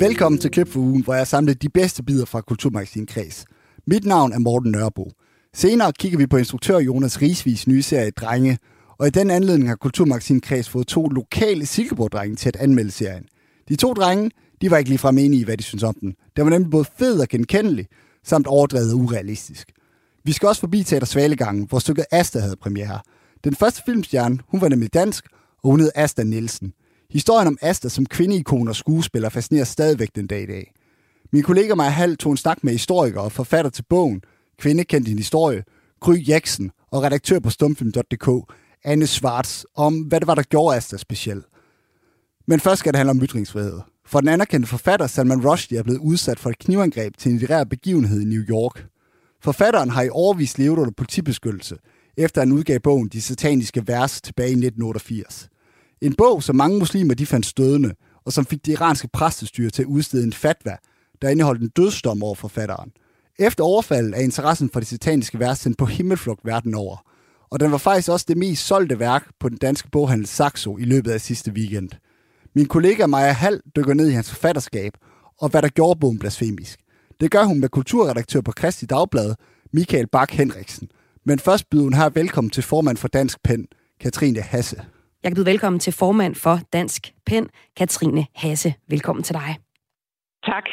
Velkommen til Klip for ugen, hvor jeg samlede samlet de bedste bidder fra Kulturmagasin Kreds. Mit navn er Morten Nørbo. Senere kigger vi på instruktør Jonas Risvis nye serie Drenge, og i den anledning har Kulturmagasin Kreds fået to lokale Silkeborg-drenge til at anmelde serien. De to drenge, de var ikke ligefrem enige i, hvad de synes om den. Den var nemlig både fed og genkendelig, samt overdrevet og urealistisk. Vi skal også forbi Teater Svalegangen, hvor stykket Asta havde premiere. Den første filmstjerne, hun var nemlig dansk, og hun hed Asta Nielsen. Historien om Asta som kvindeikon og skuespiller fascinerer stadigvæk den dag i dag. Min kollega Maja Hall tog en snak med historiker og forfatter til bogen Kvinde kendt din historie, Gry Jackson og redaktør på stumfilm.dk, Anne Schwartz, om hvad det var, der gjorde Asta speciel. Men først skal det handle om ytringsfrihed. For den anerkendte forfatter Salman Rushdie er blevet udsat for et knivangreb til en litterær begivenhed i New York. Forfatteren har i årvis levet under politibeskyttelse, efter han udgav bogen De sataniske vers tilbage i 1988. En bog, som mange muslimer de fandt stødende, og som fik det iranske præstestyre til at udstede en fatwa, der indeholdt en dødsdom over forfatteren. Efter overfaldet er interessen for det sataniske vers sendt på himmelflugt verden over. Og den var faktisk også det mest solgte værk på den danske boghandel Saxo i løbet af sidste weekend. Min kollega Maja Hall dykker ned i hans forfatterskab, og hvad der gjorde bogen blasfemisk. Det gør hun med kulturredaktør på Kristi Dagblad, Michael Bak Henriksen. Men først byder hun her velkommen til formand for Dansk Pen, Katrine Hasse. Jeg kan byde velkommen til formand for Dansk Pen, Katrine Hasse. Velkommen til dig. Tak.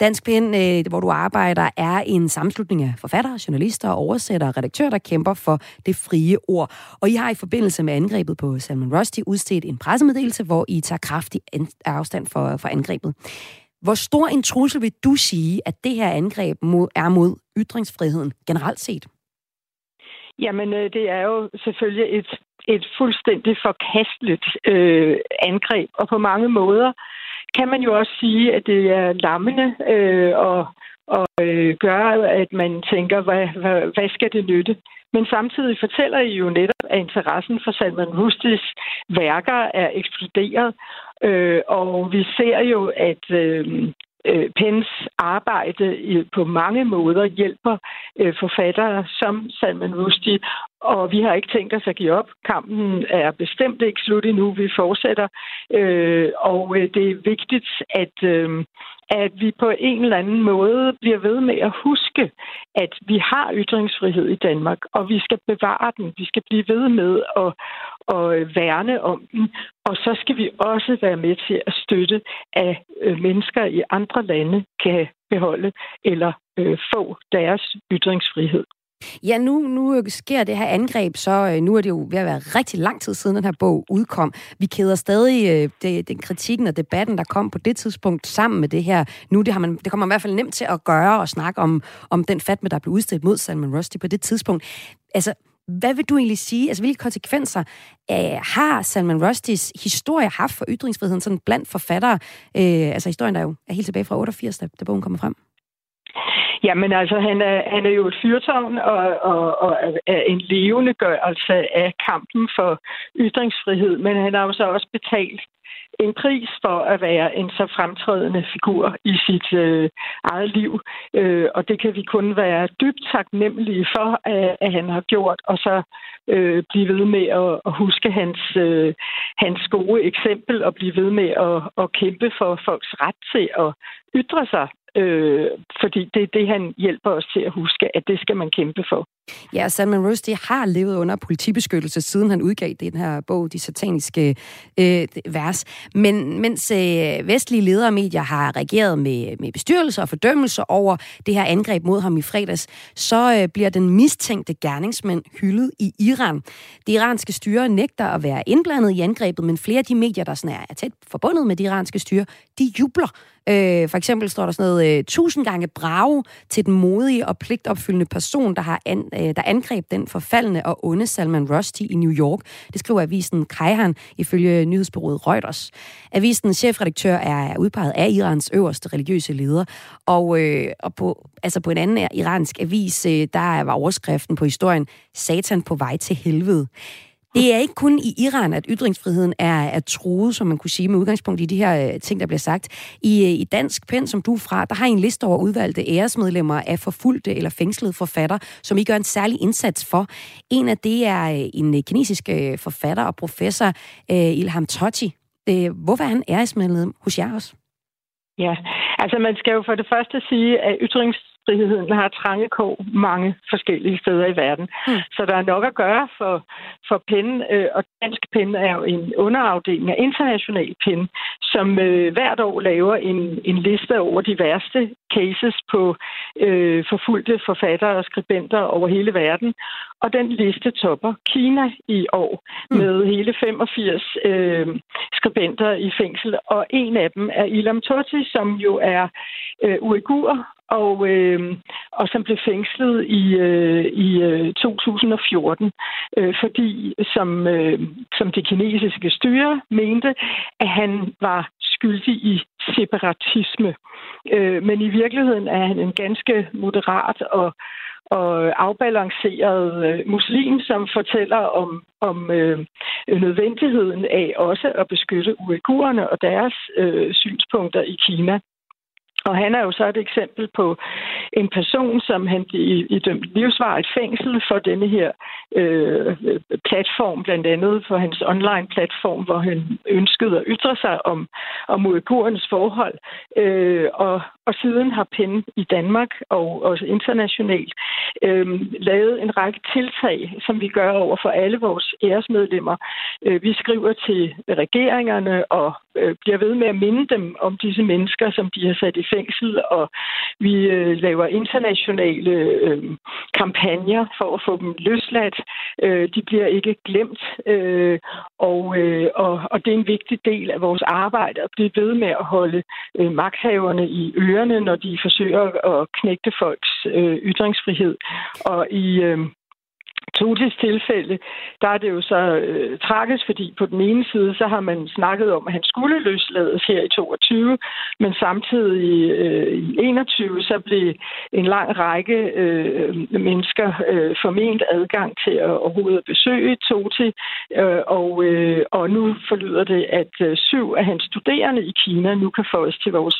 Dansk Pen, øh, hvor du arbejder, er en sammenslutning af forfattere, journalister, oversættere og redaktører, der kæmper for det frie ord. Og I har i forbindelse med angrebet på Salman Rushdie udstedt en pressemeddelelse, hvor I tager kraftig afstand for, for angrebet. Hvor stor en trussel vil du sige, at det her angreb er mod ytringsfriheden generelt set? Jamen, øh, det er jo selvfølgelig et, et fuldstændig forkasteligt øh, angreb, og på mange måder kan man jo også sige, at det er lammende øh, og, og øh, gør, at man tænker, hvad, hvad, hvad skal det nytte? Men samtidig fortæller I jo netop, at interessen for Salman Rushdies værker er eksploderet, øh, og vi ser jo, at øh, øh Pens arbejde på mange måder hjælper øh, forfattere som Salman Rushdie, og vi har ikke tænkt os at give op. Kampen er bestemt ikke slut endnu. Vi fortsætter, øh, og øh, det er vigtigt, at, øh, at vi på en eller anden måde bliver ved med at huske, at vi har ytringsfrihed i Danmark, og vi skal bevare den. Vi skal blive ved med at, at værne om den, og så skal vi også være med til at støtte, at øh, mennesker i andre lande kan beholde eller øh, få deres ytringsfrihed. Ja, nu, nu øh, sker det her angreb, så øh, nu er det jo ved at være rigtig lang tid siden, den her bog udkom. Vi keder stadig øh, det, den kritikken og debatten, der kom på det tidspunkt sammen med det her. Nu det, har man, det kommer man i hvert fald nemt til at gøre og snakke om, om den fatme, der blev udstedt mod Salman Rushdie på det tidspunkt. Altså, hvad vil du egentlig sige? Altså, hvilke konsekvenser øh, har Salman Rushdies historie haft for ytringsfriheden sådan blandt forfattere? Øh, altså, historien der jo er helt tilbage fra 88, da, da bogen kommer frem. Jamen altså, han er, han er jo et fyrtårn og, og, og er en levende gørelse af kampen for ytringsfrihed, men han har jo så også betalt en pris for at være en så fremtrædende figur i sit øh, eget liv. Øh, og det kan vi kun være dybt taknemmelige for, at, at han har gjort, og så øh, blive ved med at, at huske hans, øh, hans gode eksempel og blive ved med at, at kæmpe for folks ret til at ytre sig Øh, fordi det er det, han hjælper os til at huske, at det skal man kæmpe for. Ja, Salman Rushdie har levet under politibeskyttelse, siden han udgav den her bog, De Sataniske øh, Vers. Men mens øh, vestlige ledere og medier har reageret med, med bestyrelser og fordømmelser over det her angreb mod ham i fredags, så øh, bliver den mistænkte gerningsmand hyldet i Iran. Det iranske styre nægter at være indblandet i angrebet, men flere af de medier, der sådan er, er tæt forbundet med det iranske styre, de jubler Øh, for eksempel står der sådan noget, øh, tusind gange brave til den modige og pligtopfyldende person, der, har an, øh, der angreb den forfaldende og onde Salman Rushdie i New York. Det skriver avisen Kaihan ifølge nyhedsbyrået Reuters. Avisens chefredaktør er udpeget af Irans øverste religiøse leder, og, øh, og på, altså på en anden iransk avis, øh, der var overskriften på historien, Satan på vej til helvede. Det er ikke kun i Iran, at ytringsfriheden er, er truet, som man kunne sige, med udgangspunkt i de her øh, ting, der bliver sagt. I, øh, i Dansk Pen, som du er fra, der har I en liste over udvalgte æresmedlemmer af forfulgte eller fængslede forfatter, som I gør en særlig indsats for. En af det er øh, en øh, kinesisk øh, forfatter og professor, Ilham Tohti. Hvorfor er han æresmedlem hos jer også? Ja, altså man skal jo for det første sige, at ytrings ytringsfriheden har trange kår mange forskellige steder i verden. Mm. Så der er nok at gøre for, for PEN, øh, og Dansk PEN er jo en underafdeling af international PEN, som øh, hvert år laver en, en liste over de værste cases på øh, forfulgte forfattere og skribenter over hele verden. Og den liste topper Kina i år mm. med hele 85 øh, skribenter i fængsel, og en af dem er Ilham Tohti, som jo er øh, uigur og, øh, og som blev fængslet i, øh, i øh, 2014, øh, fordi som, øh, som det kinesiske styre mente, at han var skyldig i separatisme. Øh, men i virkeligheden er han en ganske moderat og og afbalanceret øh, muslim, som fortæller om, om øh, nødvendigheden af også at beskytte uigurerne og deres øh, synspunkter i Kina. Og han er jo så et eksempel på en person, som han i, i dømt livsvarigt fængsel for denne her øh, platform, blandt andet for hans online-platform, hvor han ønskede at ytre sig om, om uigurernes forhold. Øh, og, og siden har PEN i Danmark og også internationalt øh, lavet en række tiltag, som vi gør over for alle vores æresmedlemmer. Øh, vi skriver til regeringerne og øh, bliver ved med at minde dem om disse mennesker, som de har sat i fængsel, og vi øh, laver internationale øh, kampagner for at få dem løsladt. Øh, de bliver ikke glemt, øh, og, øh, og, og det er en vigtig del af vores arbejde at blive ved med at holde øh, magthaverne i ørerne, når de forsøger at knægte folks øh, ytringsfrihed. Og i... Øh, Totis tilfælde, der er det jo så øh, tragisk, fordi på den ene side, så har man snakket om, at han skulle løslades her i 22, men samtidig øh, i 21, så blev en lang række øh, mennesker øh, forment adgang til at overhovedet besøge Toti, øh, og, øh, og nu forlyder det, at øh, syv af hans studerende i Kina nu kan få os til vores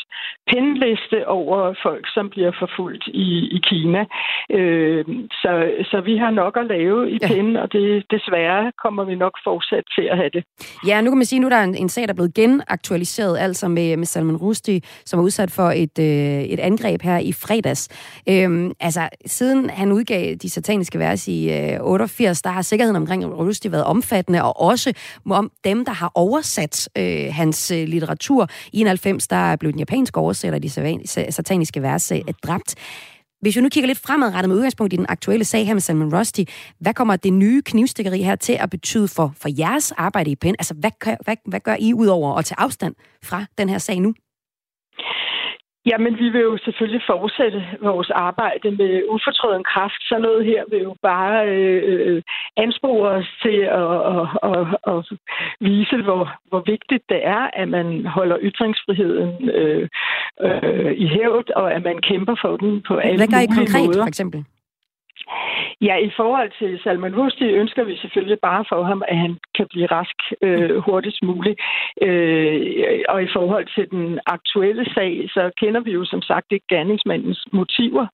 pindliste over folk, som bliver forfulgt i, i Kina. Øh, så, så vi har nok at lave lave i ja. pinden, og det desværre kommer vi nok fortsat til at have det. Ja, nu kan man sige, at nu der er en, en sag, der er blevet genaktualiseret, altså med, med Salman Rushdie, som var udsat for et, øh, et angreb her i fredags. Øhm, altså, siden han udgav de sataniske vers i øh, 88, der har sikkerheden omkring Rushdie været omfattende, og også om dem, der har oversat øh, hans øh, litteratur. I 91, der blev den japanske oversætter af de sataniske vers øh, dræbt. Hvis vi nu kigger lidt fremadrettet med udgangspunkt i den aktuelle sag her med Salman Rusty, hvad kommer det nye knivstikkeri her til at betyde for, for jeres arbejde i PEN? Altså, hvad, hvad, hvad gør I ud over at tage afstand fra den her sag nu? Jamen, vi vil jo selvfølgelig fortsætte vores arbejde med ufortrøden kraft. Så noget her vil jo bare øh, øh anspore os til at, at, at, at vise, hvor, hvor vigtigt det er, at man holder ytringsfriheden øh, øh, i hævd, og at man kæmper for den på alle Hvad gør I konkret, måder. for eksempel? Ja, i forhold til Salman Rushdie ønsker vi selvfølgelig bare for ham, at han kan blive rask øh, hurtigst muligt. Øh, og i forhold til den aktuelle sag, så kender vi jo som sagt ikke gerningsmandens motiver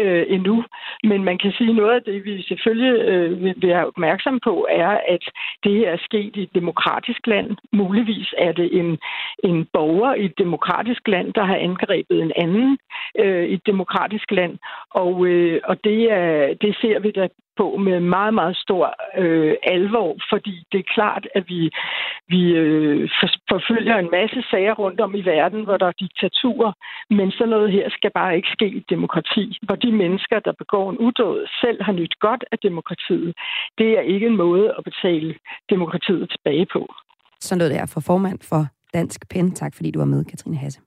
øh, endnu. Men man kan sige, noget af det, vi selvfølgelig øh, vil være opmærksom på, er, at det er sket i et demokratisk land. Muligvis er det en, en borger i et demokratisk land, der har angrebet en anden øh, i et demokratisk land. Og, øh, og det, er, det ser vi da på med meget, meget stor øh, alvor, fordi det er klart, at vi, vi øh, forfølger en masse sager rundt om i verden, hvor der er diktaturer, men sådan noget her skal bare ikke ske i demokrati, hvor de mennesker, der begår en udåd, selv har nyt godt af demokratiet. Det er ikke en måde at betale demokratiet tilbage på. Sådan noget der for formand for Dansk Pen. Tak fordi du var med, Katrine Hasse.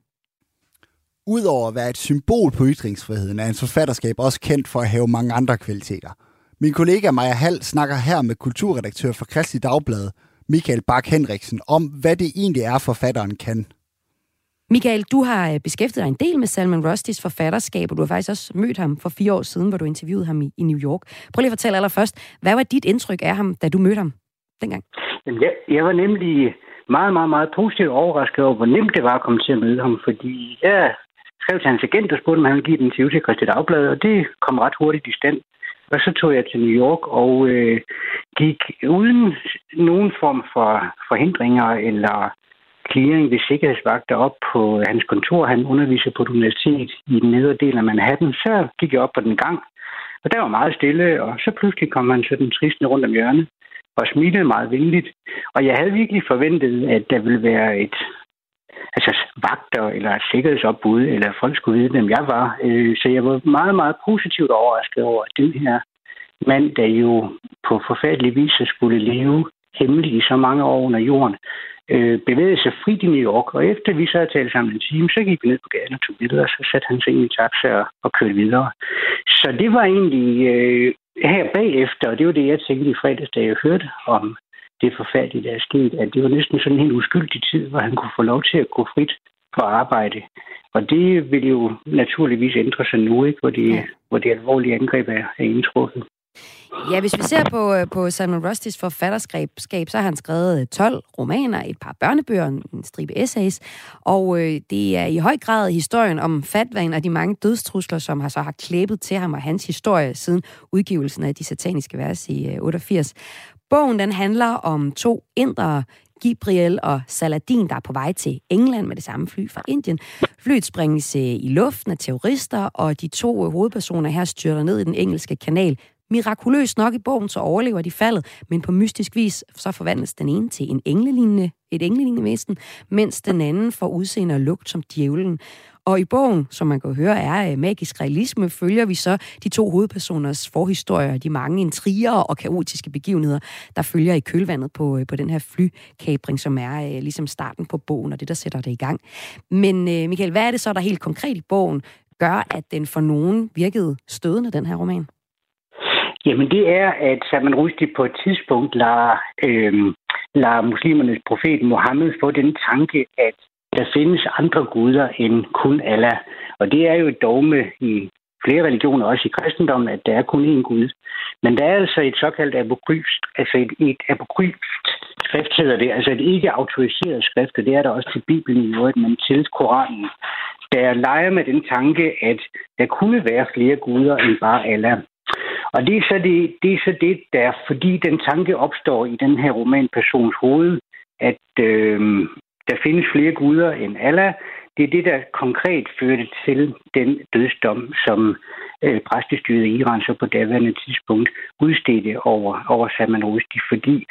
Udover at være et symbol på ytringsfriheden, er hans forfatterskab også kendt for at have mange andre kvaliteter. Min kollega Maja Hall snakker her med kulturredaktør for Kristelig Dagblad, Michael Bak Henriksen, om hvad det egentlig er, forfatteren kan. Michael, du har øh, beskæftiget dig en del med Salman Rushdies forfatterskab, og du har faktisk også mødt ham for fire år siden, hvor du interviewede ham i, i New York. Prøv lige at fortælle allerførst, hvad var dit indtryk af ham, da du mødte ham dengang? Jamen, jeg, jeg var nemlig meget, meget, meget positivt overrasket over, hvor nemt det var at komme til at møde ham, fordi jeg skrev til hans agent og spurgte, om han ville give den interview til Christian Dagblad, og det kom ret hurtigt i stand. Og så tog jeg til New York og øh, gik uden nogen form for forhindringer eller clearing ved sikkerhedsvagter op på hans kontor. Han underviser på et universitet i den nedre del af Manhattan. Så gik jeg op på den gang, og der var meget stille, og så pludselig kom han sådan tristende rundt om hjørnet og smilede meget venligt. Og jeg havde virkelig forventet, at der ville være et altså vagter eller sikkerhedsopbud, eller folk skulle vide, hvem jeg var. Øh, så jeg var meget, meget positivt overrasket over, at den her mand, der jo på forfærdelig vis skulle leve hemmeligt i så mange år under jorden, øh, bevægede sig frit i New York, og efter vi så havde talt sammen en time, så gik vi ned på gaden og tog billeder, og så satte han sig ind i taxa og, og kørte videre. Så det var egentlig øh, her bagefter, og det var det, jeg tænkte i fredags, da jeg hørte om det forfærdelige, der er sket, at det var næsten sådan en helt uskyldig tid, hvor han kunne få lov til at gå frit på arbejde. Og det vil jo naturligvis ændre sig nu, ikke? Hvor, det, ja. hvor det alvorlige angreb er, er indtruffet. Ja, hvis vi ser på, øh, på Salman Rushdies forfatterskab, så har han skrevet 12 romaner, et par børnebøger, en stribe essays, og øh, det er i høj grad historien om fatvaen og de mange dødstrusler, som har så har klæbet til ham og hans historie siden udgivelsen af de sataniske vers i øh, 88. Bogen den handler om to indre, Gibriel og Saladin, der er på vej til England med det samme fly fra Indien. Flyet springes øh, i luften af terrorister, og de to øh, hovedpersoner her styrter ned i den engelske kanal. Mirakuløst nok i bogen, så overlever de faldet, men på mystisk vis så forvandles den ene til en englelignende, et englelignende væsen, mens den anden får udseende og lugt som djævlen. Og i bogen, som man kan høre er øh, magisk realisme, følger vi så de to hovedpersoners forhistorier, de mange intriger og kaotiske begivenheder, der følger i kølvandet på, øh, på den her flykabring, som er øh, ligesom starten på bogen og det, der sætter det i gang. Men Michael, hvad er det så, der helt konkret i bogen gør, at den for nogen virkede stødende, den her roman? Jamen det er, at Salman Rushdie på et tidspunkt lader, øh, lader muslimernes profet Mohammed få den tanke, at der findes andre guder end kun Allah. Og det er jo et dogme i flere religioner, også i kristendommen, at der er kun én Gud. Men der er altså et såkaldt apokryft, altså et, et apokryft skrift hedder det, altså et ikke autoriseret skrift, og det er der også til Bibelen i øvrigt, men til Koranen, der leger med den tanke, at der kunne være flere guder end bare Allah. Og det er så det, det, er så det der, fordi den tanke opstår i den her romanpersons hoved, at øh, der findes flere guder end Allah. Det er det, der konkret førte til den dødsdom, som øh, præstestyret i Iran så på daværende tidspunkt udstedte over, over Salman Rushdie, fordi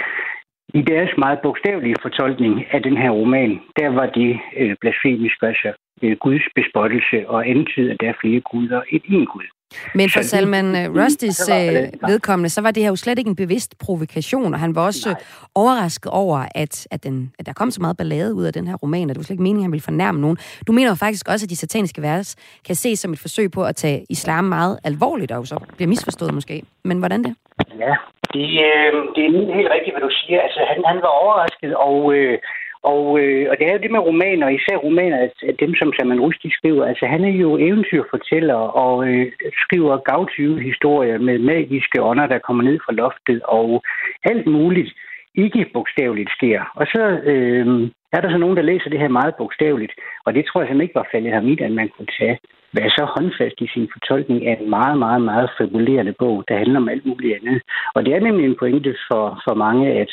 i deres meget bogstavelige fortolkning af den her roman, der var det øh, blasfemisk, altså øh, Guds bespottelse og antyder, at der er flere guder end en Gud. Men for Salman uh, Rushdis uh, vedkommende, så var det her jo slet ikke en bevidst provokation, og han var også Nej. overrasket over, at, at, den, at der kom så meget ballade ud af den her roman, og det var slet ikke meningen, at han ville fornærme nogen. Du mener jo faktisk også, at de sataniske vers kan ses som et forsøg på at tage islam meget alvorligt, og så bliver misforstået måske. Men hvordan det? Ja, det, øh, det er helt rigtigt, hvad du siger. Altså, han, han var overrasket, og... Øh, og, øh, og det er jo det med romaner, især romaner, at, at dem, som Salman Rushdie skriver, altså han er jo eventyrfortæller og øh, skriver gavtyve historier med magiske ånder, der kommer ned fra loftet, og alt muligt ikke bogstaveligt sker. Og så øh, er der så nogen, der læser det her meget bogstaveligt, og det tror jeg simpelthen ikke var faldet ham i, at man kunne tage, være så håndfast i sin fortolkning af en meget, meget, meget fabulerende bog, der handler om alt muligt andet. Og det er nemlig en pointe for, for mange, at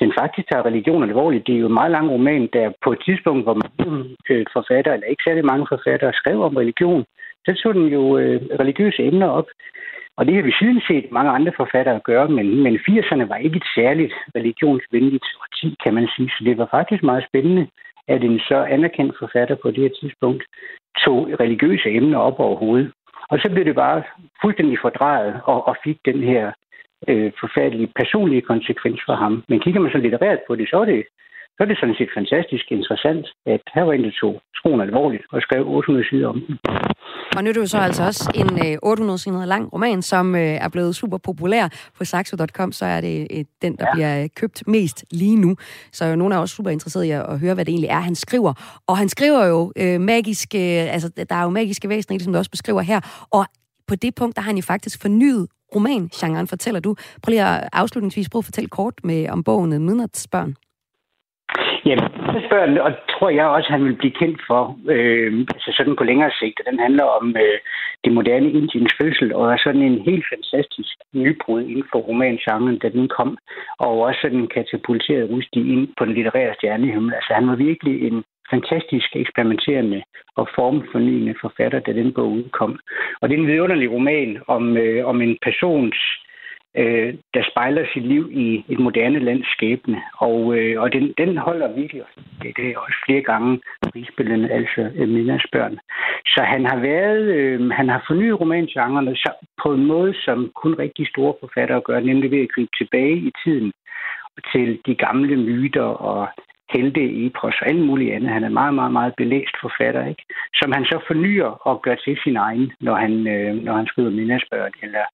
den faktisk tager religion alvorligt. Det er jo en meget lang roman, der på et tidspunkt, hvor mange øh, forfattere, eller ikke særlig mange forfattere, skrev om religion, så tog den jo øh, religiøse emner op. Og det har vi siden set mange andre forfattere gøre, men, men 80'erne var ikke et særligt religionsvenligt årti, kan man sige. Så det var faktisk meget spændende, at en så anerkendt forfatter på det her tidspunkt tog religiøse emner op overhovedet. Og så blev det bare fuldstændig fordrejet og, og fik den her øh, forfærdelige personlige konsekvens for ham. Men kigger man så litterært på det, så er det, så er det sådan set fantastisk interessant, at her var en, der tog skoen alvorligt og skrev 800 sider om den. Og nu er det jo så altså også en 800 øh, sider lang roman, som øh, er blevet super populær på saxo.com, så er det øh, den, der ja. bliver købt mest lige nu. Så nogen er også super interesseret i at høre, hvad det egentlig er, han skriver. Og han skriver jo øh, magiske, altså der er jo magiske væsener, som du også beskriver her, og på det punkt, der har han jo faktisk fornyet romangenren, fortæller du. Prøv lige at afslutningsvis prøve at fortælle kort med, om bogen øh, Midnatsbørn. Ja, så spørger og tror jeg også, han vil blive kendt for, øh, altså sådan på længere sigt. Den handler om øh, det moderne Indiens fødsel, og er sådan en helt fantastisk nybrud inden for romangenren, da den kom, og også sådan katapulteret Rustig ind på den litterære stjernehimmel. Altså han var virkelig en fantastisk eksperimenterende og formfornyende forfatter, da den bog udkom. Og det er en vidunderlig roman om, øh, om en persons øh, der spejler sit liv i et moderne lands skæbne. Og, øh, og den, den holder virkelig, det, det er også flere gange prisbillende, altså øh, Minas børn. Så han har været, øh, han har fornyet romangenrerne på en måde, som kun rigtig store forfattere gør, nemlig ved at gribe tilbage i tiden til de gamle myter og helte, i og alt muligt andet. Han er meget, meget, meget belæst forfatter, ikke? som han så fornyer og gør til sin egen, når han, øh, når han skriver Minnasbørn eller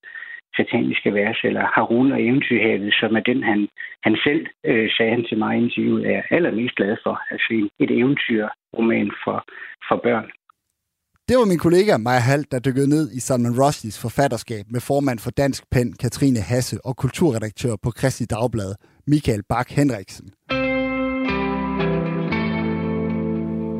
sataniske vers, eller Harun og Eventyrhavet, som er den, han, han selv, øh, sagde han til mig i interviewet, er allermest glad for. Altså et eventyrroman for, for børn. Det var min kollega Maja Hall, der dykkede ned i Salman Rushdies forfatterskab med formand for Dansk Pen, Katrine Hasse og kulturredaktør på Kristi Dagblad, Michael Bak Henriksen.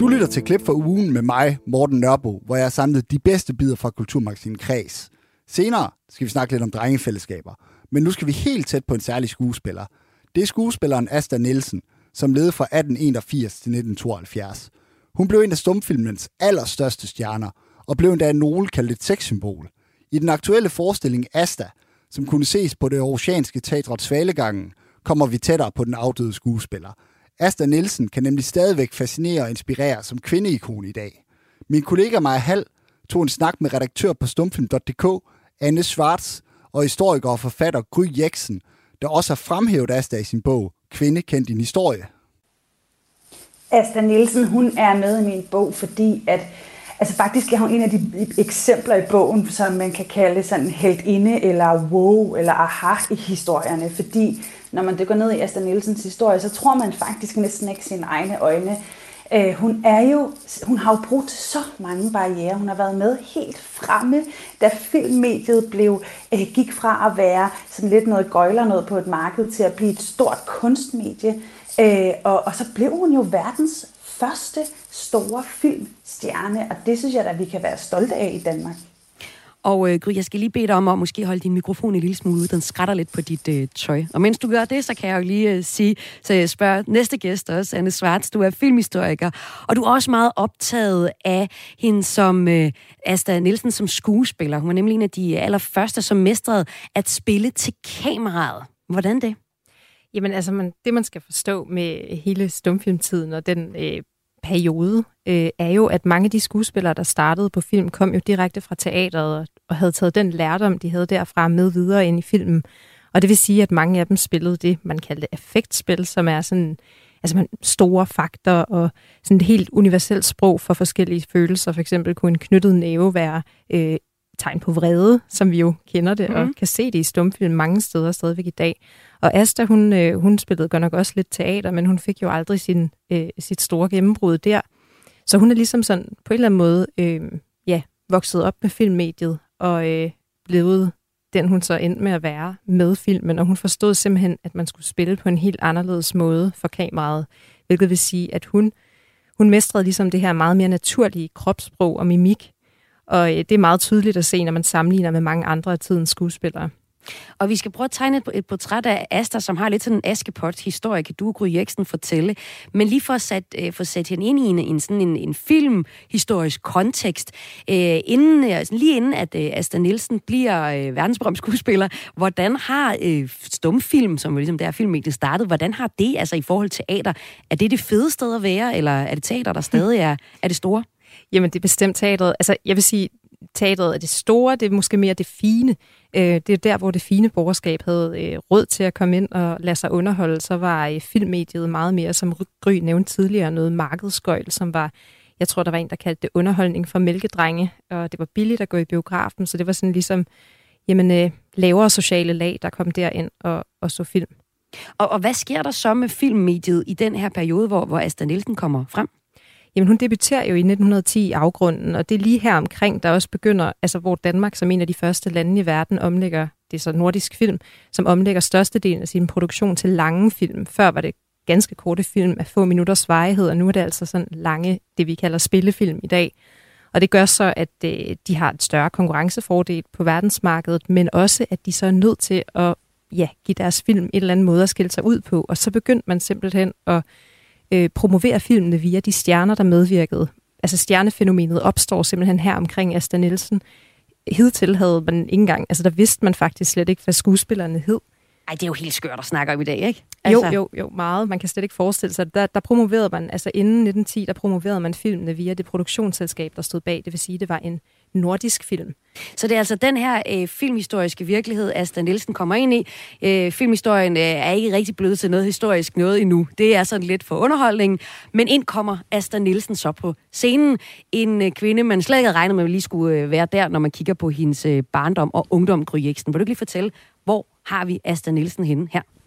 Du lytter til klip fra ugen med mig, Morten Nørbo, hvor jeg har samlet de bedste bidder fra Kulturmagasinet Kreds. Senere skal vi snakke lidt om drengefællesskaber, men nu skal vi helt tæt på en særlig skuespiller. Det er skuespilleren Asta Nielsen, som levede fra 1881 til 1972. Hun blev en af stumfilmens allerstørste stjerner, og blev endda nogle kaldt et sexsymbol. I den aktuelle forestilling Asta, som kunne ses på det oceanske teatret Svalegangen, kommer vi tættere på den afdøde skuespiller. Asta Nielsen kan nemlig stadigvæk fascinere og inspirere som kvindeikon i dag. Min kollega Maja Hall tog en snak med redaktør på stumfilm.dk Anne Schwartz og historiker og forfatter Gry Jeksen, der også har fremhævet Asta i sin bog Kvinde kendt din historie. Asta Nielsen, hun er med i min bog, fordi at Altså faktisk er hun en af de eksempler i bogen, som man kan kalde sådan helt inde eller wow eller aha i historierne, fordi når man dykker ned i Asta Nielsens historie, så tror man faktisk næsten ikke sine egne øjne. Øh, hun er jo, hun har jo brugt så mange barriere. Hun har været med helt fremme, da filmmediet blev, øh, gik fra at være sådan lidt noget gøjler noget på et marked til at blive et stort kunstmedie. Øh, og, og så blev hun jo verdens første store filmstjerne, og det synes jeg da, vi kan være stolte af i Danmark. Og øh, Gry, jeg skal lige bede dig om at måske holde din mikrofon en lille smule ud. Den skrætter lidt på dit øh, tøj. Og mens du gør det, så kan jeg jo lige øh, sige, så jeg spørger næste gæst også, Anne Svarts. Du er filmhistoriker, og du er også meget optaget af hende som øh, Asta Nielsen som skuespiller. Hun var nemlig en af de allerførste, som mestrede at spille til kameraet. Hvordan det? Jamen altså, man, det man skal forstå med hele stumfilmtiden og den øh, periode, øh, er jo, at mange af de skuespillere, der startede på film, kom jo direkte fra teateret og havde taget den lærdom, de havde derfra med videre ind i filmen. Og det vil sige, at mange af dem spillede det, man kaldte effektspil, som er sådan altså man, store fakter og sådan et helt universelt sprog for forskellige følelser. For eksempel kunne en knyttet næve være øh, tegn på vrede, som vi jo kender det, mm. og mhm. kan se det i stumfilm mange steder stadigvæk i dag. Og Asta, hun, øh, hun spillede godt nok også lidt teater, men hun fik jo aldrig sin, øh, sit store gennembrud der. Så hun er ligesom sådan på en eller anden måde øh, ja, vokset op med filmmediet og øh, blevet den, hun så endte med at være med filmen. Og hun forstod simpelthen, at man skulle spille på en helt anderledes måde for kameraet, hvilket vil sige, at hun, hun mestrede ligesom det her meget mere naturlige kropssprog og mimik, og øh, det er meget tydeligt at se, når man sammenligner med mange andre af tidens skuespillere. Og vi skal prøve at tegne et, et portræt af Asta, som har lidt sådan en Askepot-historie, kan du, Gry Jeksen, fortælle. Men lige for at sætte, øh, for sætte hende ind i en, en, sådan en, en filmhistorisk kontekst, øh, inden, øh, altså lige inden at øh, Asta Nielsen bliver øh, verdensberømt skuespiller, hvordan har øh, stumfilm, som jo ligesom der filmmediet startede, hvordan har det altså i forhold til teater? Er det det fede sted at være, eller er det teater, der stadig er, er det store? Jamen, det er bestemt teateret. Altså, jeg vil sige, teatret er det store, det er måske mere det fine. Øh, det er der, hvor det fine borgerskab havde øh, råd til at komme ind og lade sig underholde. Så var øh, filmmediet meget mere, som Gry nævnte tidligere, noget markedsgøjl, som var, jeg tror, der var en, der kaldte det underholdning for mælkedrenge, og det var billigt at gå i biografen, så det var sådan ligesom, jamen, øh, lavere sociale lag, der kom derind og, og så film. Og, og hvad sker der så med filmmediet i den her periode, hvor, hvor Asta Nielsen kommer frem? Jamen hun debuterer jo i 1910 i afgrunden, og det er lige her omkring, der også begynder, altså hvor Danmark som en af de første lande i verden omlægger, det er så nordisk film, som omlægger størstedelen af sin produktion til lange film. Før var det ganske korte film af få minutters varighed, og nu er det altså sådan lange, det vi kalder spillefilm i dag. Og det gør så, at øh, de har et større konkurrencefordel på verdensmarkedet, men også, at de så er nødt til at ja, give deres film et eller andet måde at skille sig ud på. Og så begyndte man simpelthen at øh, promovere filmene via de stjerner, der medvirkede. Altså stjernefænomenet opstår simpelthen her omkring Asta Nielsen. Hidtil havde man ikke engang, altså der vidste man faktisk slet ikke, hvad skuespillerne hed. Ej, det er jo helt skørt at snakke om i dag, ikke? Altså... Jo, jo, jo, meget. Man kan slet ikke forestille sig. Der, der promoverede man, altså inden 1910, der promoverede man filmene via det produktionsselskab, der stod bag. Det vil sige, det var en nordisk film. Så det er altså den her øh, filmhistoriske virkelighed, Asta Nielsen kommer ind i. Øh, filmhistorien øh, er ikke rigtig blevet til noget historisk noget endnu. Det er sådan lidt for underholdning. Men ind kommer Asta Nielsen så på scenen. En øh, kvinde, man slet ikke havde regnet med, at lige skulle øh, være der, når man kigger på hendes øh, barndom og ungdom, Gry Vil du ikke lige fortælle, hvor har vi Asta Nielsen henne her?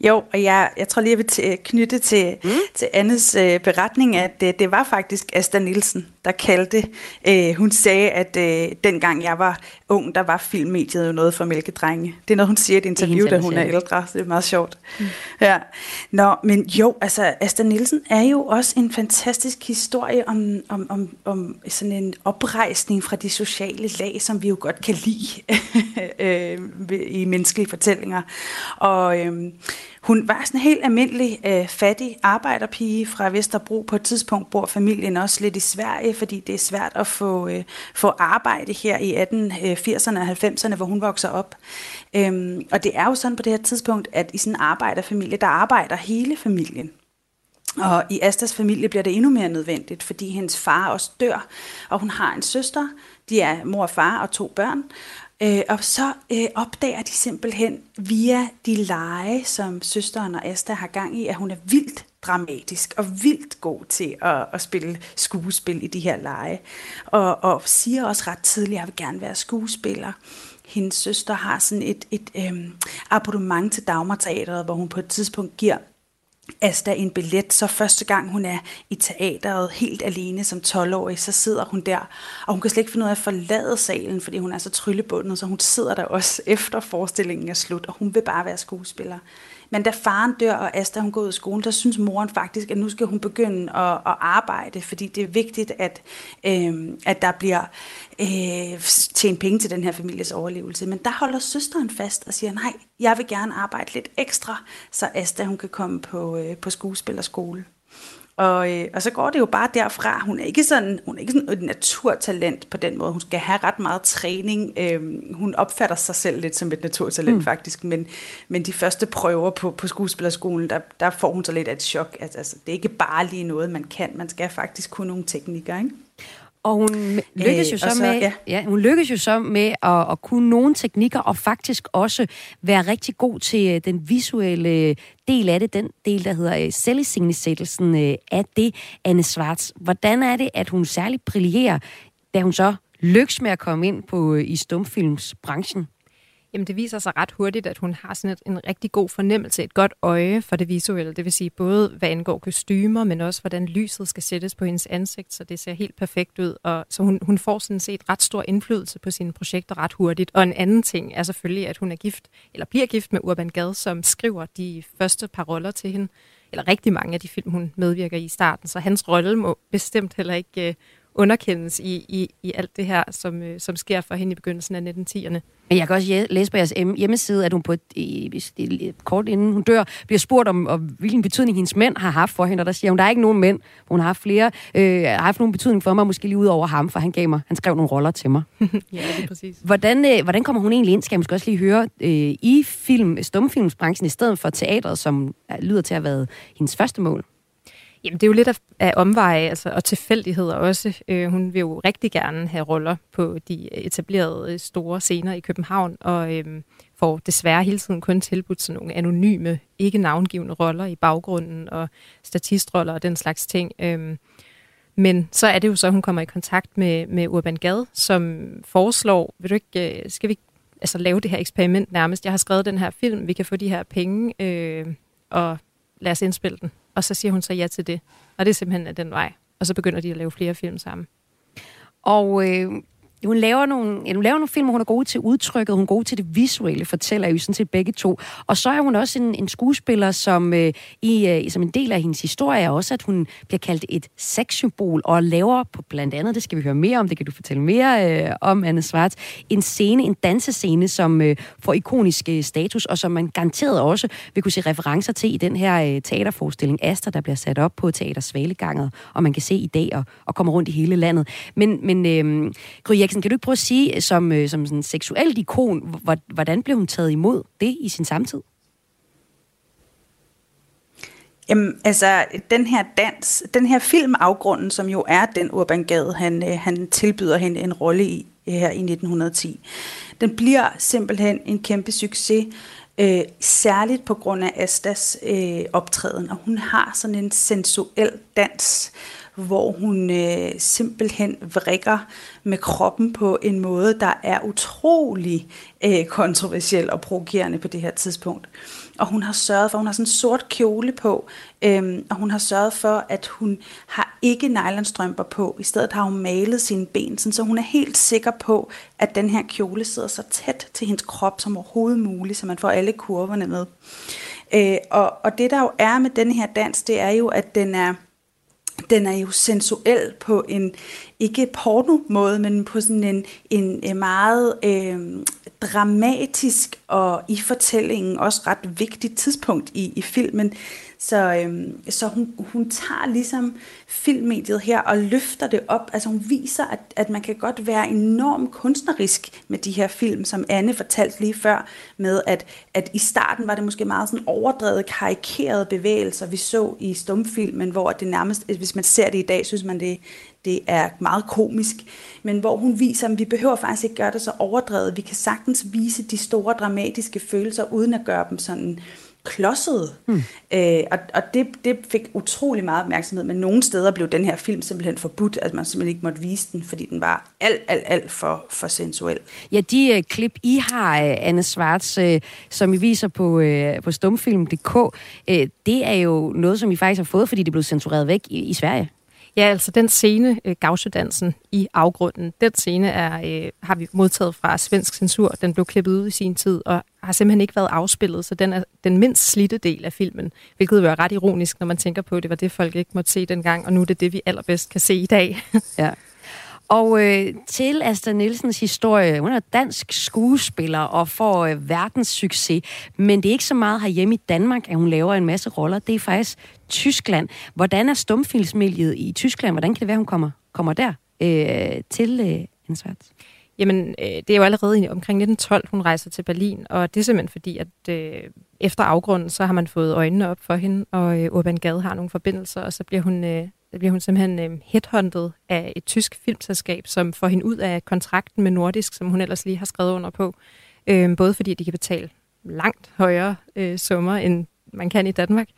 Jo, og jeg, jeg tror lige, jeg vil knytte til, mm. til Annes øh, beretning, at det, det var faktisk Asta Nielsen, der kaldte. Øh, hun sagde, at øh, dengang jeg var ung, der var filmmediet jo noget for mælkedrenge. Det er noget, hun siger i et interview, da hun er ældre, så det er meget sjovt. Mm. Ja. Nå, men jo, altså Asta Nielsen er jo også en fantastisk historie om, om, om, om sådan en oprejsning fra de sociale lag, som vi jo godt kan lide øh, i menneskelige fortællinger. Og øh, hun var sådan en helt almindelig øh, fattig arbejderpige fra Vesterbro. På et tidspunkt bor familien også lidt i Sverige, fordi det er svært at få, øh, få arbejde her i 1880'erne øh, og 90'erne, hvor hun vokser op. Øhm, og det er jo sådan på det her tidspunkt, at i sådan en arbejderfamilie, der arbejder hele familien. Og i Astas familie bliver det endnu mere nødvendigt, fordi hendes far også dør, og hun har en søster. De er mor og far og to børn. Øh, og så øh, opdager de simpelthen via de lege, som søsteren og Asta har gang i, at hun er vildt dramatisk og vildt god til at, at spille skuespil i de her lege. Og, og siger også ret tidligt, at jeg vil gerne være skuespiller. Hendes søster har sådan et, et øh, abonnement til Dagmar Teateret, hvor hun på et tidspunkt giver Asta en billet, så første gang hun er i teateret helt alene som 12-årig, så sidder hun der, og hun kan slet ikke finde ud af at forlade salen, fordi hun er så tryllebundet, så hun sidder der også efter forestillingen er slut, og hun vil bare være skuespiller. Men da faren dør, og Asta hun går ud af skolen, der synes moren faktisk, at nu skal hun begynde at, at arbejde, fordi det er vigtigt, at, øh, at der bliver øh, tjent penge til den her families overlevelse. Men der holder søsteren fast og siger, nej, jeg vil gerne arbejde lidt ekstra, så Asta hun kan komme på, øh, på skuespillerskole. Og, øh, og så går det jo bare derfra. Hun er ikke sådan, hun er ikke sådan et naturtalent på den måde. Hun skal have ret meget træning. Øh, hun opfatter sig selv lidt som et naturtalent mm. faktisk, men, men de første prøver på, på skuespillerskolen, der, der får hun så lidt af et chok. Altså, altså, det er ikke bare lige noget, man kan. Man skal faktisk kunne nogle teknikker, ikke? Og hun lykkes jo så, så med, ja. Ja, hun lykkes jo så med at, at kunne nogle teknikker, og faktisk også være rigtig god til øh, den visuelle del af det, den del, der hedder øh, selviscenesættelsen øh, af det, Anne Svarts. Hvordan er det, at hun særligt brillerer, da hun så lykkes med at komme ind på i stumfilmsbranchen? Jamen det viser sig ret hurtigt, at hun har sådan et, en rigtig god fornemmelse, et godt øje for det visuelle. Det vil sige både hvad angår kostymer, men også hvordan lyset skal sættes på hendes ansigt, så det ser helt perfekt ud. Og så hun, hun får sådan set ret stor indflydelse på sine projekter ret hurtigt. Og en anden ting er selvfølgelig, at hun er gift, eller bliver gift med Urban Gad, som skriver de første par roller til hende eller rigtig mange af de film, hun medvirker i i starten, så hans rolle må bestemt heller ikke øh, underkendes i, i, i alt det her, som, uh, som sker for hende i begyndelsen af 1910'erne. Men jeg kan også læse på jeres hjemmeside, at hun på et, et, et, et kort inden hun dør, bliver spurgt om, om, hvilken betydning hendes mænd har haft for hende, og der siger hun, der er ikke nogen mænd. Hun har haft flere, øh, har haft nogen betydning for mig, måske lige ud over ham, for han gav mig, han skrev nogle roller til mig. ja, det er præcis. Hvordan, øh, hvordan kommer hun egentlig ind, skal jeg måske også lige høre, øh, i film, stumfilmsbranchen, i stedet for teatret, som lyder til at have været hendes første mål? Jamen, det er jo lidt af, af omveje altså, og tilfældigheder også. Øh, hun vil jo rigtig gerne have roller på de etablerede øh, store scener i København, og øh, får desværre hele tiden kun tilbudt sådan nogle anonyme, ikke navngivende roller i baggrunden, og statistroller og den slags ting. Øh, men så er det jo så, at hun kommer i kontakt med, med Urban Gad, som foreslår, vil du ikke, øh, skal vi altså, lave det her eksperiment nærmest? Jeg har skrevet den her film, vi kan få de her penge, øh, og lad os indspille den. Og så siger hun så ja til det. Og det er simpelthen den vej. Og så begynder de at lave flere film sammen. Og øh, hun laver nogle, ja, hun laver nogle film, hvor hun er god til udtrykket, hun er god til det visuelle, fortæller jo sådan set begge to. Og så er hun også en, en skuespiller, som øh, i, øh, som en del af hendes historie er også, at hun bliver kaldt et sexsymbol, og laver på blandt andet, det skal vi høre mere om, det kan du fortælle mere øh, om, Anne Svart, en scene, en dansescene, som øh, får ikonisk øh, status, og som man garanteret også vil kunne se referencer til i den her øh, teaterforestilling Aster, der bliver sat op på Teater Svaleganget, og man kan se i dag og, og kommer rundt i hele landet. Men, men øh, Gry Jackson, kan du ikke prøve at sige, øh, som, øh, som sådan en seksuelt ikon, hvordan blev hun taget imod det i sin samtid? Jamen, altså, den her dans, den her film Afgrunden, som jo er den Urban Gade, han, øh, han tilbyder hende en rolle i øh, her i 1910, den bliver simpelthen en kæmpe succes, øh, særligt på grund af Astas øh, optræden, og hun har sådan en sensuel dans, hvor hun øh, simpelthen vrikker med kroppen på en måde, der er utrolig øh, kontroversiel og provokerende på det her tidspunkt. Og hun har sørget for, hun har sådan en sort kjole på, øhm, og hun har sørget for, at hun har ikke nylonstrømper på. I stedet har hun malet sine ben, sådan, så hun er helt sikker på, at den her kjole sidder så tæt til hendes krop som overhovedet muligt, så man får alle kurverne med. Øh, og, og det der jo er med den her dans, det er jo, at den er den er jo sensuel på en, ikke porno måde, men på sådan en, en, en meget øh, dramatisk og i fortællingen også ret vigtigt tidspunkt i, i filmen. Så, øhm, så hun, hun tager ligesom filmmediet her og løfter det op. Altså hun viser, at, at man kan godt være enormt kunstnerisk med de her film, som Anne fortalte lige før, med at, at i starten var det måske meget sådan overdrevet, karikerede bevægelser, vi så i stumfilmen, hvor det nærmest, hvis man ser det i dag, synes man, det, det er meget komisk, men hvor hun viser, at vi behøver faktisk ikke gøre det så overdrevet. Vi kan sagtens vise de store dramatiske følelser, uden at gøre dem sådan klodsede. Hmm. Øh, og og det, det fik utrolig meget opmærksomhed, men nogle steder blev den her film simpelthen forbudt, at man simpelthen ikke måtte vise den, fordi den var alt, alt, alt for, for sensuel. Ja, de uh, klip, I har, uh, Anne Svarts, uh, som I viser på, uh, på stumfilm.dk, uh, det er jo noget, som I faktisk har fået, fordi det blev censureret væk i, i Sverige. Ja, altså den scene, øh, Gauchedansen i afgrunden, den scene er, øh, har vi modtaget fra svensk censur. Den blev klippet ud i sin tid, og har simpelthen ikke været afspillet, så den er den mindst slitte del af filmen, hvilket jo er ret ironisk, når man tænker på, at det var det, folk ikke måtte se dengang, og nu er det det, vi allerbedst kan se i dag. ja. Og øh, til Asta Nielsens historie, hun er dansk skuespiller og får øh, verdens succes, men det er ikke så meget herhjemme i Danmark, at hun laver en masse roller. Det er faktisk Tyskland. Hvordan er stumfilmsmiljøet i Tyskland? Hvordan kan det være, hun kommer, kommer der øh, til øh, svært. Jamen, øh, det er jo allerede omkring 1912, hun rejser til Berlin, og det er simpelthen fordi, at øh, efter afgrunden, så har man fået øjnene op for hende, og øh, Urban Gade har nogle forbindelser, og så bliver hun øh, så bliver hun simpelthen øh, headhunted af et tysk filmselskab, som får hende ud af kontrakten med Nordisk, som hun ellers lige har skrevet under på. Øh, både fordi de kan betale langt højere øh, summer, end man kan i Danmark.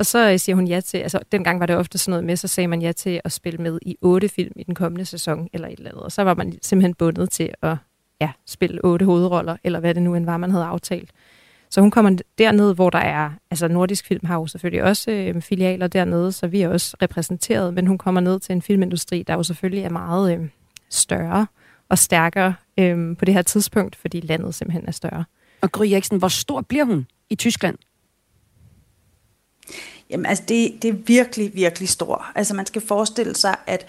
Og så øh, siger hun ja til, altså dengang var det ofte sådan noget med, så sagde man ja til at spille med i otte film i den kommende sæson, eller et eller andet. Og så var man simpelthen bundet til at ja, spille otte hovedroller, eller hvad det nu end var, man havde aftalt. Så hun kommer derned, hvor der er, altså Nordisk Film har jo selvfølgelig også øh, filialer dernede, så vi er også repræsenteret, men hun kommer ned til en filmindustri, der jo selvfølgelig er meget øh, større og stærkere øh, på det her tidspunkt, fordi landet simpelthen er større. Og Gry Eriksen, hvor stor bliver hun i Tyskland? Jamen altså, det, det er virkelig, virkelig stor. Altså man skal forestille sig, at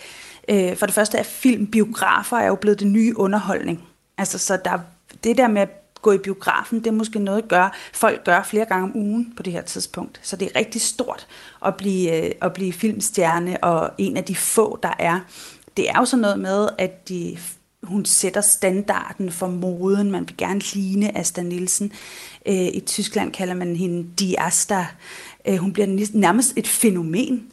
øh, for det første er filmbiografer er jo blevet det nye underholdning. Altså så der, det der med at gå i biografen, det er måske noget, gør, folk gør flere gange om ugen på det her tidspunkt. Så det er rigtig stort at blive, øh, at blive filmstjerne, og en af de få, der er. Det er jo sådan noget med, at de, hun sætter standarden for moden. Man vil gerne ligne Asta Nielsen. Øh, I Tyskland kalder man hende Die Asta. Øh, hun bliver nærmest et fænomen.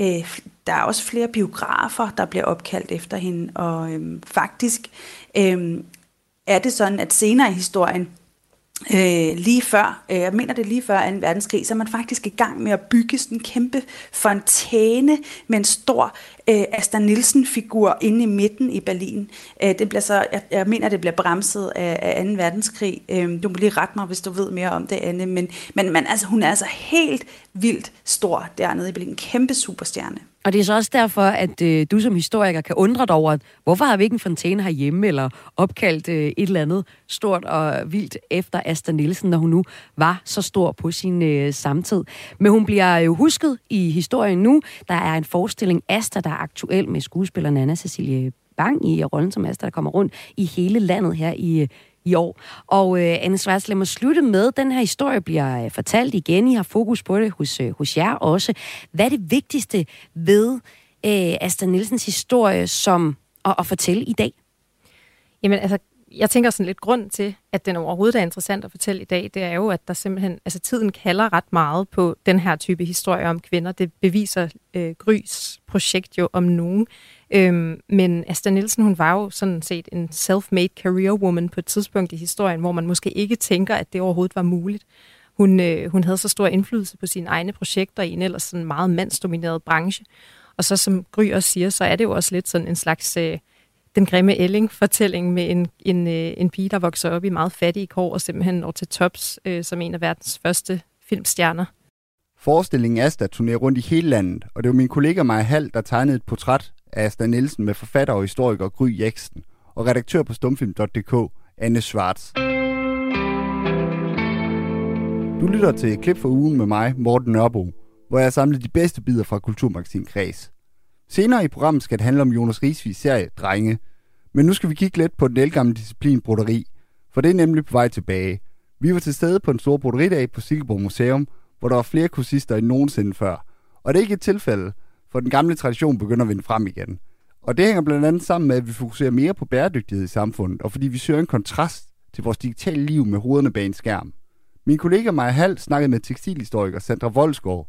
Øh, der er også flere biografer, der bliver opkaldt efter hende, og øhm, faktisk øhm, er det sådan, at senere i historien, øh, lige før, øh, jeg mener det lige før 2. verdenskrig, så er man faktisk i gang med at bygge sådan en kæmpe fontæne med en stor øh, Asta Nielsen-figur inde i midten i Berlin. Øh, det bliver så, jeg, jeg mener, det bliver bremset af, af 2. verdenskrig. Øh, du må lige rette mig, hvis du ved mere om det, Anne. Men, men, man, altså, hun er altså helt vildt stor dernede i Berlin. En kæmpe superstjerne. Og det er så også derfor, at øh, du som historiker kan undre dig over, at hvorfor har vi ikke en fontæne herhjemme, eller opkaldt øh, et eller andet stort og vildt efter Asta Nielsen, når hun nu var så stor på sin øh, samtid. Men hun bliver jo husket i historien nu. Der er en forestilling, Asta, der er aktuel med skuespilleren Anna Cecilie Bang i rollen som Asta, der kommer rundt i hele landet her i øh, i år. Og øh, Anne Svarts, lad mig slutte med, den her historie bliver øh, fortalt igen. I har fokus på det hos, øh, hos jer også. Hvad er det vigtigste ved øh, Asta Nielsens historie som at, at fortælle i dag? Jamen altså, jeg tænker sådan lidt grund til, at den overhovedet er interessant at fortælle i dag, det er jo, at der simpelthen, altså tiden kalder ret meget på den her type historie om kvinder. Det beviser øh, Grys projekt jo om nogen. Øhm, men Asta Nielsen, hun var jo sådan set en self-made career woman på et tidspunkt i historien, hvor man måske ikke tænker, at det overhovedet var muligt. Hun, øh, hun havde så stor indflydelse på sine egne projekter i en ellers sådan meget mandsdomineret branche. Og så som Gry også siger, så er det jo også lidt sådan en slags øh, den grimme Elling-fortælling med en, en, øh, en pige, der vokser op i meget fattige kår og simpelthen når til tops øh, som en af verdens første filmstjerner. Forestillingen Asta turnerer rundt i hele landet, og det var min kollega Maja Hall, der tegnede et portræt af Asta Nielsen med forfatter og historiker Gry Jeksten og redaktør på stumfilm.dk, Anne Schwartz. Du lytter til et klip for ugen med mig, Morten Nørbo, hvor jeg samlede de bedste bidder fra Kulturmagasin Kreds. Senere i programmet skal det handle om Jonas Rigsvis serie Drenge, men nu skal vi kigge lidt på den elgamle disciplin broderi, for det er nemlig på vej tilbage. Vi var til stede på en stor broderidag på Silkeborg Museum, hvor der var flere kursister end nogensinde før. Og det er ikke et tilfælde, for den gamle tradition begynder at vinde frem igen. Og det hænger blandt andet sammen med, at vi fokuserer mere på bæredygtighed i samfundet, og fordi vi søger en kontrast til vores digitale liv med hovederne bag en skærm. Min kollega Maja Hall snakkede med tekstilhistoriker Sandra Voldsgaard,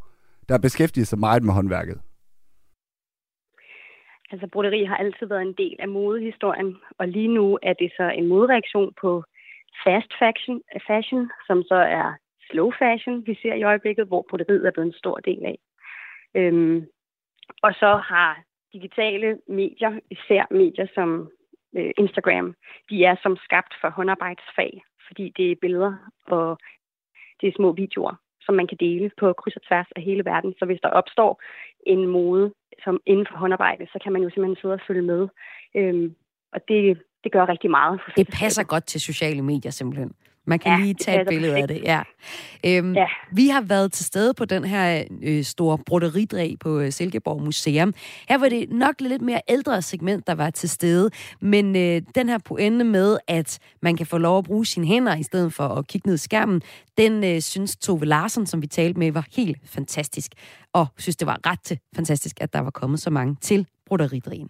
der beskæftiger sig meget med håndværket. Altså, broderi har altid været en del af modehistorien, og lige nu er det så en modreaktion på fast fashion, fashion som så er slow fashion, vi ser i øjeblikket, hvor broderiet er blevet en stor del af. Øhm, og så har digitale medier, især medier som øh, Instagram, de er som skabt for håndarbejdsfag, fordi det er billeder og det er små videoer, som man kan dele på kryds og tværs af hele verden. Så hvis der opstår en mode som inden for håndarbejde, så kan man jo simpelthen sidde og følge med. Øhm, og det, det gør rigtig meget. For det passer godt til sociale medier simpelthen. Man kan ja, lige tage et billede perfekt. af det. Ja. Øhm, ja. Vi har været til stede på den her øh, store broderidag på øh, Silkeborg Museum. Her var det nok lidt mere ældre segment, der var til stede, men øh, den her pointe med, at man kan få lov at bruge sine hænder i stedet for at kigge ned i skærmen, den øh, synes Tove Larsen, som vi talte med, var helt fantastisk, og synes, det var ret til fantastisk, at der var kommet så mange til broderidagen.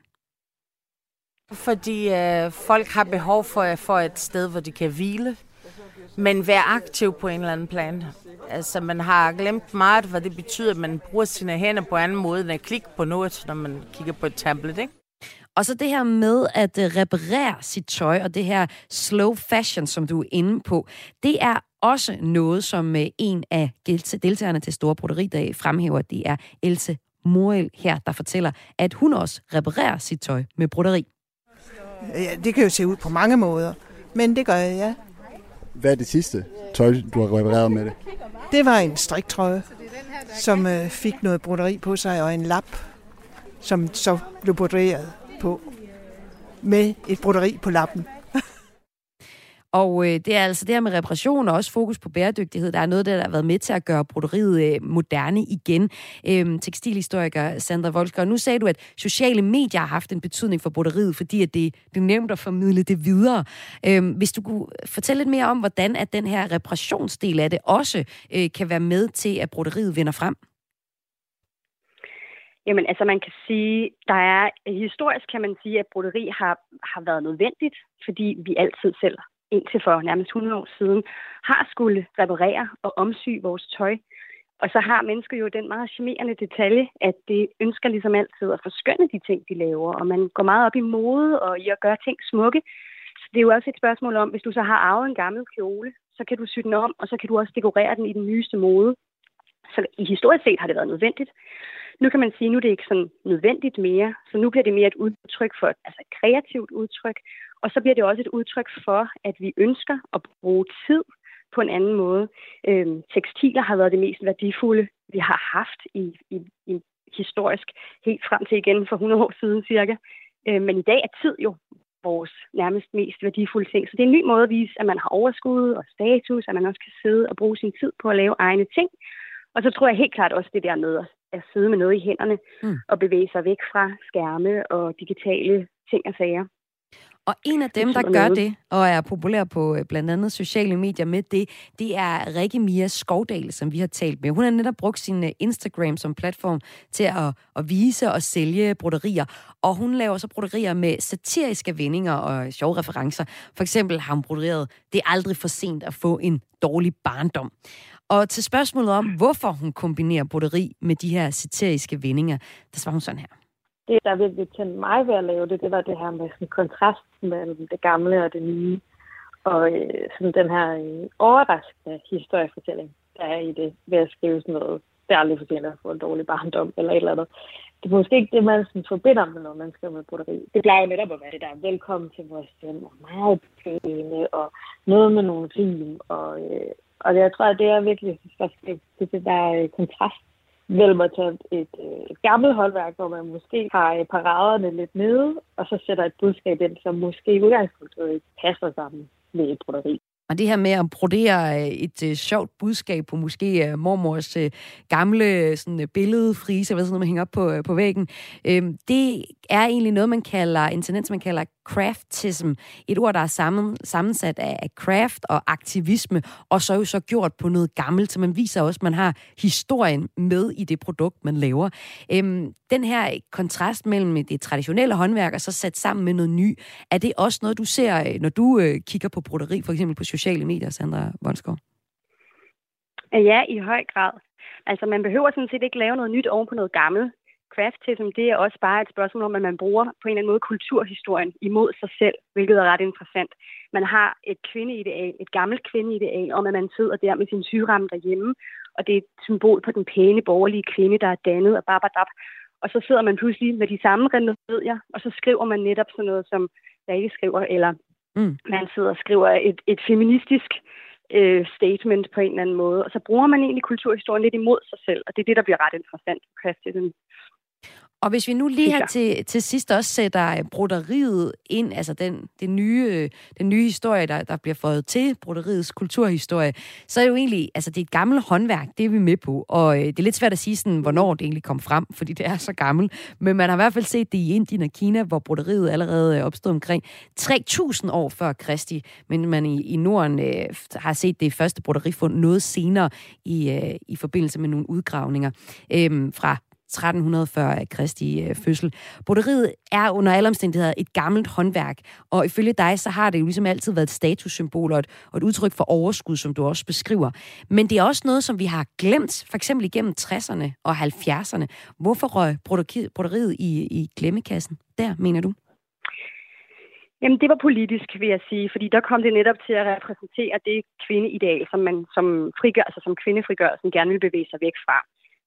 Fordi øh, folk har behov for, for et sted, hvor de kan hvile men være aktiv på en eller anden plan. Altså, man har glemt meget, hvad det betyder, at man bruger sine hænder på anden måde, end at klikke på noget, når man kigger på et tablet, ikke? Og så det her med at øh, reparere sit tøj, og det her slow fashion, som du er inde på, det er også noget, som øh, en af deltagerne til Store Broderidag fremhæver. Det er Else Morel her, der fortæller, at hun også reparerer sit tøj med broderi. Ja, det kan jo se ud på mange måder, men det gør jeg, ja. Hvad er det sidste tøj, du har repareret med det? Det var en striktrøje, som øh, fik noget broderi på sig, og en lap, som så blev broderet på med et broderi på lappen. Og øh, det er altså det her med reparation og også fokus på bæredygtighed, der er noget, der har været med til at gøre broderiet øh, moderne igen. Øhm, tekstilhistoriker Sandra Volsker, nu sagde du, at sociale medier har haft en betydning for broderiet, fordi at det, det er nemt at formidle det videre. Øhm, hvis du kunne fortælle lidt mere om, hvordan at den her reparationsdel af det også øh, kan være med til, at broderiet vinder frem. Jamen, altså man kan sige, der er historisk kan man sige, at broderi har, har været nødvendigt, fordi vi altid selv indtil for nærmest 100 år siden, har skulle reparere og omsy vores tøj. Og så har mennesker jo den meget charmerende detalje, at det ønsker ligesom altid at forskønne de ting, de laver. Og man går meget op i mode og i at gøre ting smukke. Så det er jo også et spørgsmål om, hvis du så har arvet en gammel kjole, så kan du sy den om, og så kan du også dekorere den i den nyeste mode. Så i historisk set har det været nødvendigt. Nu kan man sige, at nu er det ikke sådan nødvendigt mere, så nu bliver det mere et udtryk for altså et kreativt udtryk, og så bliver det også et udtryk for, at vi ønsker at bruge tid på en anden måde. Øhm, tekstiler har været det mest værdifulde, vi har haft i, i, i historisk, helt frem til igen for 100 år siden cirka. Øh, men i dag er tid jo vores nærmest mest værdifulde ting. Så det er en ny måde at vise, at man har overskud og status, at man også kan sidde og bruge sin tid på at lave egne ting. Og så tror jeg helt klart også det der med at sidde med noget i hænderne mm. og bevæge sig væk fra skærme og digitale ting og sager. Og en af dem, der gør det, og er populær på øh, blandt andet sociale medier med det, det er Rikke Mia Skovdal, som vi har talt med. Hun har netop brugt sin øh, Instagram som platform til at, at vise og sælge broderier. Og hun laver så broderier med satiriske vendinger og sjove referencer. For eksempel har hun broderet, det er aldrig for sent at få en dårlig barndom. Og til spørgsmålet om, hvorfor hun kombinerer broderi med de her satiriske vendinger, der svarer hun sådan her det, der virkelig tændte mig ved at lave det, det var det her med sådan kontrast mellem det gamle og det nye. Og øh, sådan den her øh, overraskende historiefortælling, der er i det, ved at skrive sådan noget, det er aldrig for sent at få en dårlig barndom, eller et eller andet. Det er måske ikke det, man sådan forbinder med, når man skriver med broderi. Det plejer netop at være det der, velkommen til vores hjem, og meget pæne, og noget med nogle film, og, øh, og jeg tror, at det er virkelig, det, det, det der øh, kontrast vel må tage et, øh, et gammelt håndværk, hvor man måske har øh, paraderne lidt nede, og så sætter et budskab ind, som måske i udgangspunktet ikke passer sammen med et broderi. Og det her med at brodere øh, et øh, sjovt budskab på måske øh, mormors øh, gamle sådan, billede, billedfrise, hvad sådan noget, man hænger op på, øh, på væggen, øh, det er egentlig noget, man kalder, en tendens, man kalder craftism. Et ord, der er sammen, sammensat af, craft og aktivisme, og så er jo så gjort på noget gammelt, så man viser også, at man har historien med i det produkt, man laver. Øhm, den her kontrast mellem det traditionelle håndværk og så sat sammen med noget ny, er det også noget, du ser, øh, når du øh, kigger på broderi, for eksempel på sociale medier, Sandra Vonskov? Ja, i høj grad. Altså, man behøver sådan set ikke lave noget nyt oven på noget gammelt craftism, det er også bare et spørgsmål om, at man bruger på en eller anden måde kulturhistorien imod sig selv, hvilket er ret interessant. Man har et kvindeideal, et gammelt kvindeideal, om at man sidder der med sin sygeramme derhjemme, og det er et symbol på den pæne borgerlige kvinde, der er dannet og babadab. Og så sidder man pludselig med de samme remedier, og så skriver man netop sådan noget, som jeg ikke skriver, eller mm. man sidder og skriver et, et feministisk øh, statement på en eller anden måde. Og så bruger man egentlig kulturhistorien lidt imod sig selv, og det er det, der bliver ret interessant på og hvis vi nu lige her til, til sidst også sætter broderiet ind, altså den, den, nye, den nye historie, der, der bliver fået til broderiets kulturhistorie, så er det jo egentlig, altså det er et gammelt håndværk, det er vi med på, og øh, det er lidt svært at sige sådan, hvornår det egentlig kom frem, fordi det er så gammelt, men man har i hvert fald set det i Indien og Kina, hvor broderiet allerede opstod omkring 3.000 år før Kristi, men man i, i Norden øh, har set det første broderifund noget senere i, øh, i forbindelse med nogle udgravninger øh, fra 1340 af Kristi øh, fødsel. Broderiet er under alle omstændigheder et gammelt håndværk, og ifølge dig, så har det jo ligesom altid været et statussymbol og et, og et udtryk for overskud, som du også beskriver. Men det er også noget, som vi har glemt, for eksempel igennem 60'erne og 70'erne. Hvorfor røg broderiet i, i glemmekassen der, mener du? Jamen, det var politisk, vil jeg sige, fordi der kom det netop til at repræsentere det kvindeideal, som man som, frigør, altså som kvindefrigørelsen gerne vil bevæge sig væk fra.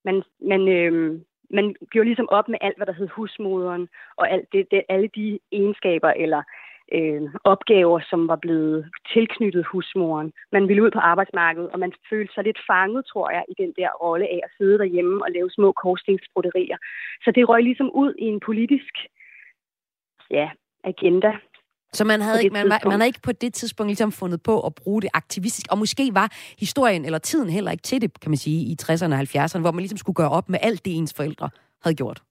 Man, man, øh, man gjorde ligesom op med alt, hvad der hed husmoderen, og alt det, det, alle de egenskaber eller øh, opgaver, som var blevet tilknyttet husmoren. Man ville ud på arbejdsmarkedet, og man følte sig lidt fanget, tror jeg, i den der rolle af at sidde derhjemme og lave små korsningsbroderier. Så det røg ligesom ud i en politisk ja, agenda, så man havde, ikke, man, man havde ikke på det tidspunkt ligesom fundet på at bruge det aktivistisk, og måske var historien eller tiden heller ikke til det, kan man sige, i 60'erne og 70'erne, hvor man ligesom skulle gøre op med alt det, ens forældre havde gjort.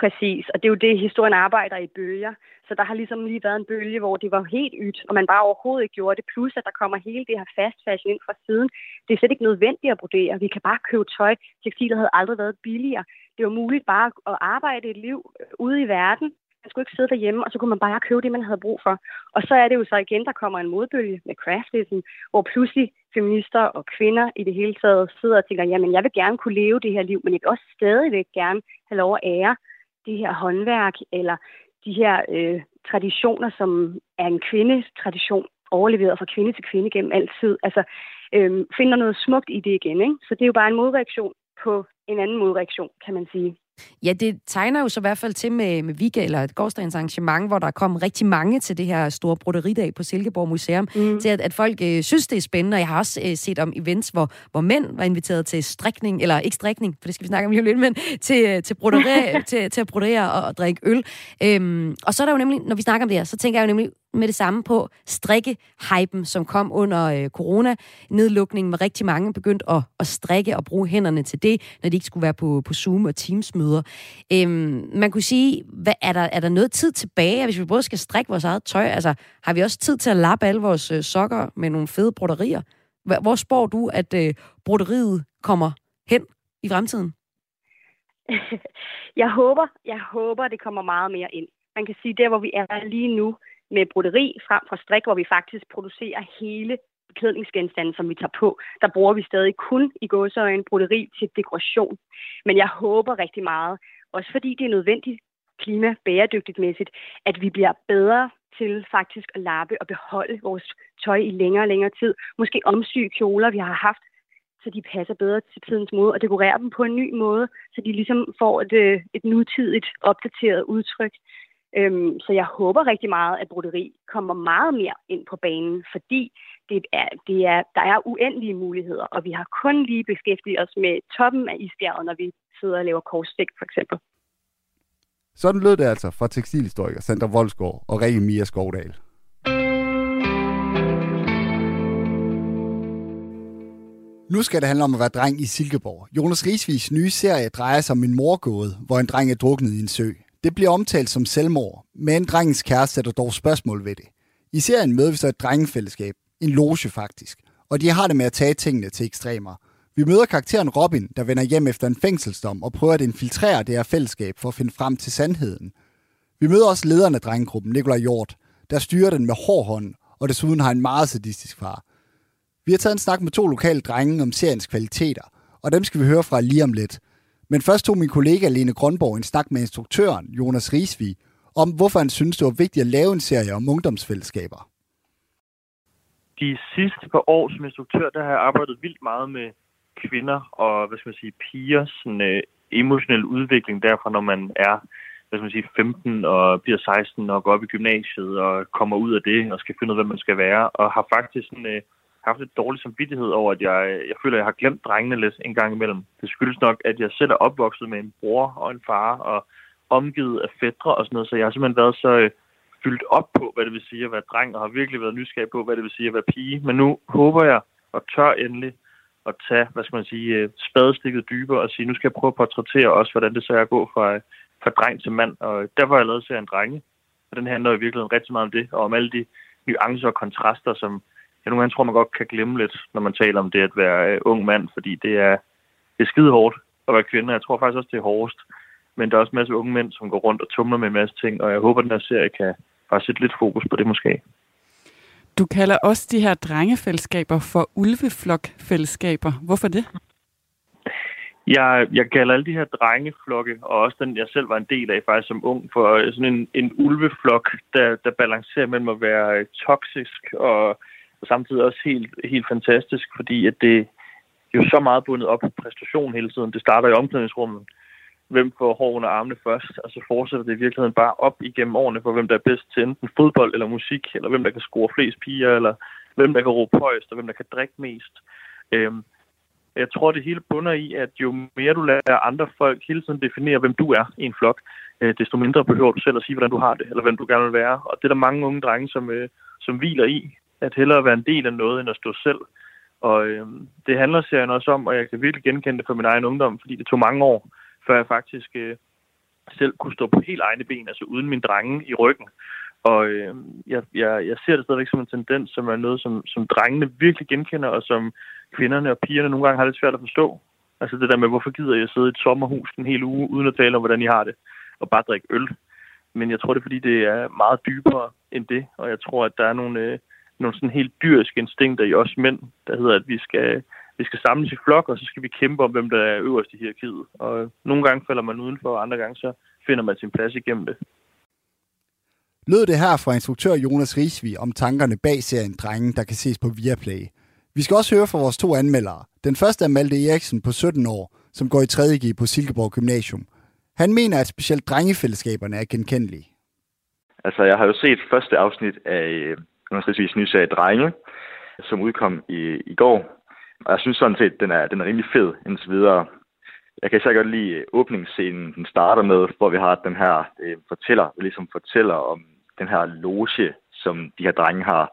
Præcis, og det er jo det, historien arbejder i bølger. Så der har ligesom lige været en bølge, hvor det var helt ydt, og man bare overhovedet ikke gjorde det. Plus, at der kommer hele det her fast fashion ind fra siden. Det er slet ikke nødvendigt at brodere. Vi kan bare købe tøj. Tekstiler havde aldrig været billigere. Det var muligt bare at arbejde et liv ude i verden, man skulle ikke sidde derhjemme, og så kunne man bare købe det, man havde brug for. Og så er det jo så igen, der kommer en modbølge med craftism, hvor pludselig feminister og kvinder i det hele taget sidder og tænker, jamen jeg vil gerne kunne leve det her liv, men jeg vil også stadigvæk gerne have lov at ære det her håndværk, eller de her øh, traditioner, som er en kvindetradition, overleveret fra kvinde til kvinde gennem altid. Altså, øh, finder noget smukt i det igen. Ikke? Så det er jo bare en modreaktion på en anden modreaktion, kan man sige. Ja, det tegner jo så i hvert fald til med, med Vika, eller et gårdsdagens arrangement, hvor der kom rigtig mange til det her store broderidag på Silkeborg Museum, mm. til at, at folk øh, synes, det er spændende. Og jeg har også øh, set om events, hvor, hvor mænd var inviteret til strikning, eller ikke strikning, for det skal vi snakke om lige lidt, men til, øh, til, broderi, til, til at brodere og, og drikke øl. Øhm, og så er der jo nemlig, når vi snakker om det her, så tænker jeg jo nemlig med det samme på strikkehypen, som kom under øh, corona-nedlukningen, hvor rigtig mange begyndte at, at strikke og bruge hænderne til det, når de ikke skulle være på, på Zoom og Teams-møder. Øhm, man kunne sige, hvad, er, der, er der noget tid tilbage, hvis vi både skal strikke vores eget tøj? Altså, har vi også tid til at lappe alle vores øh, sokker med nogle fede broderier? Hvor spår du, at øh, broderiet kommer hen i fremtiden? jeg håber, jeg håber, det kommer meget mere ind. Man kan sige, der hvor vi er lige nu, med broderi frem for strik, hvor vi faktisk producerer hele beklædningsgenstande, som vi tager på, der bruger vi stadig kun i gåseøjne broderi til dekoration. Men jeg håber rigtig meget, også fordi det er nødvendigt klima bæredygtigt mæssigt, at vi bliver bedre til faktisk at lappe og beholde vores tøj i længere og længere tid. Måske omsy kjoler, vi har haft, så de passer bedre til tidens mode, og dekorere dem på en ny måde, så de ligesom får et, øh, et nutidigt, opdateret udtryk. Øhm, så jeg håber rigtig meget, at broderi kommer meget mere ind på banen, fordi det er, det er, der er uendelige muligheder, og vi har kun lige beskæftiget os med toppen af isbjerget, når vi sidder og laver korstik for eksempel. Sådan lød det altså fra tekstilhistoriker Sandra Voldsgaard og Rikke Mia Skovdal. Nu skal det handle om at være dreng i Silkeborg. Jonas Risvis nye serie drejer sig om en morgåde, hvor en dreng er druknet i en sø. Det bliver omtalt som selvmord, men drengens kæreste sætter dog spørgsmål ved det. I serien møder vi så et drengefællesskab, en loge faktisk, og de har det med at tage tingene til ekstremer. Vi møder karakteren Robin, der vender hjem efter en fængselsdom og prøver at infiltrere det her fællesskab for at finde frem til sandheden. Vi møder også lederen af drengegruppen, Nikolaj Hjort, der styrer den med hård hånd, og desuden har en meget sadistisk far. Vi har taget en snak med to lokale drenge om seriens kvaliteter, og dem skal vi høre fra lige om lidt. Men først tog min kollega Lene Grønborg en snak med instruktøren Jonas Risvig om, hvorfor han synes, det var vigtigt at lave en serie om ungdomsfællesskaber. De sidste par år som instruktør, der har jeg arbejdet vildt meget med kvinder og hvad skal man sige, pigers sådan, øh, emotionel udvikling derfra, når man er hvad skal man sige, 15 og bliver 16 og går op i gymnasiet og kommer ud af det og skal finde ud af, hvem man skal være. Og har faktisk sådan, øh, haft lidt dårlig samvittighed over, at jeg, jeg føler, at jeg har glemt drengene lidt en gang imellem. Det skyldes nok, at jeg selv er opvokset med en bror og en far og omgivet af fædre og sådan noget, så jeg har simpelthen været så øh, fyldt op på, hvad det vil sige at være dreng, og har virkelig været nysgerrig på, hvad det vil sige at være pige. Men nu håber jeg og tør endelig at tage, hvad skal man sige, øh, spadestikket dybere og sige, nu skal jeg prøve at portrættere også, hvordan det så er at gå fra, øh, fra dreng til mand. Og derfor har jeg lavet serien Drenge, og den handler i virkeligheden rigtig meget om det, og om alle de nuancer og kontraster, som jeg nogle gange tror, man godt kan glemme lidt, når man taler om det at være øh, ung mand, fordi det er, det er skide hårdt at være kvinde. Jeg tror faktisk også, det er hårdest. Men der er også en masse unge mænd, som går rundt og tumler med en masse ting, og jeg håber, at den her serie kan bare sætte lidt fokus på det måske. Du kalder også de her drengefællesskaber for ulveflokfællesskaber. Hvorfor det? Jeg, jeg kalder alle de her drengeflokke, og også den, jeg selv var en del af faktisk som ung, for sådan en, en ulveflok, der, der balancerer mellem at være toksisk og og samtidig også helt, helt fantastisk, fordi at det er jo så meget bundet op på præstation hele tiden. Det starter i omklædningsrummet. Hvem får hår under armene først, og så fortsætter det i virkeligheden bare op igennem årene for, hvem der er bedst til enten fodbold eller musik, eller hvem der kan score flest piger, eller hvem der kan råbe højst, og hvem der kan drikke mest. Øhm, jeg tror, det hele bunder i, at jo mere du lader andre folk hele tiden definere, hvem du er i en flok, øh, desto mindre behøver du selv at sige, hvordan du har det, eller hvem du gerne vil være. Og det er der mange unge drenge, som, øh, som hviler i at hellere være en del af noget, end at stå selv. Og øh, det handler serien også om, og jeg kan virkelig genkende det fra min egen ungdom, fordi det tog mange år, før jeg faktisk øh, selv kunne stå på helt egne ben, altså uden min drenge i ryggen. Og øh, jeg, jeg, jeg ser det stadigvæk som en tendens, som er noget, som, som drengene virkelig genkender, og som kvinderne og pigerne nogle gange har lidt svært at forstå. Altså det der med, hvorfor gider jeg sidde i et sommerhus en hel uge, uden at tale om, hvordan I har det, og bare drikke øl. Men jeg tror, det er, fordi det er meget dybere end det, og jeg tror, at der er nogle, øh, nogle sådan helt dyriske instinkter i os mænd, der hedder, at vi skal, vi skal samles i flok, og så skal vi kæmpe om, hvem der er øverst i hierarkiet. Og nogle gange falder man udenfor, og andre gange så finder man sin plads igennem det. Lød det her fra instruktør Jonas Risvig om tankerne bag serien Drengen, der kan ses på Viaplay. Vi skal også høre fra vores to anmeldere. Den første er Malte Eriksen på 17 år, som går i 3.G på Silkeborg Gymnasium. Han mener, at specielt drengefællesskaberne er genkendelige. Altså, jeg har jo set første afsnit af Underskrivsvis nye Drenge, som udkom i, i går. Og jeg synes sådan set, den er, den er rimelig fed indtil videre. Jeg kan især godt lide øh, åbningsscenen, den starter med, hvor vi har den her øh, fortæller, der ligesom fortæller om den her loge, som de her drenge har,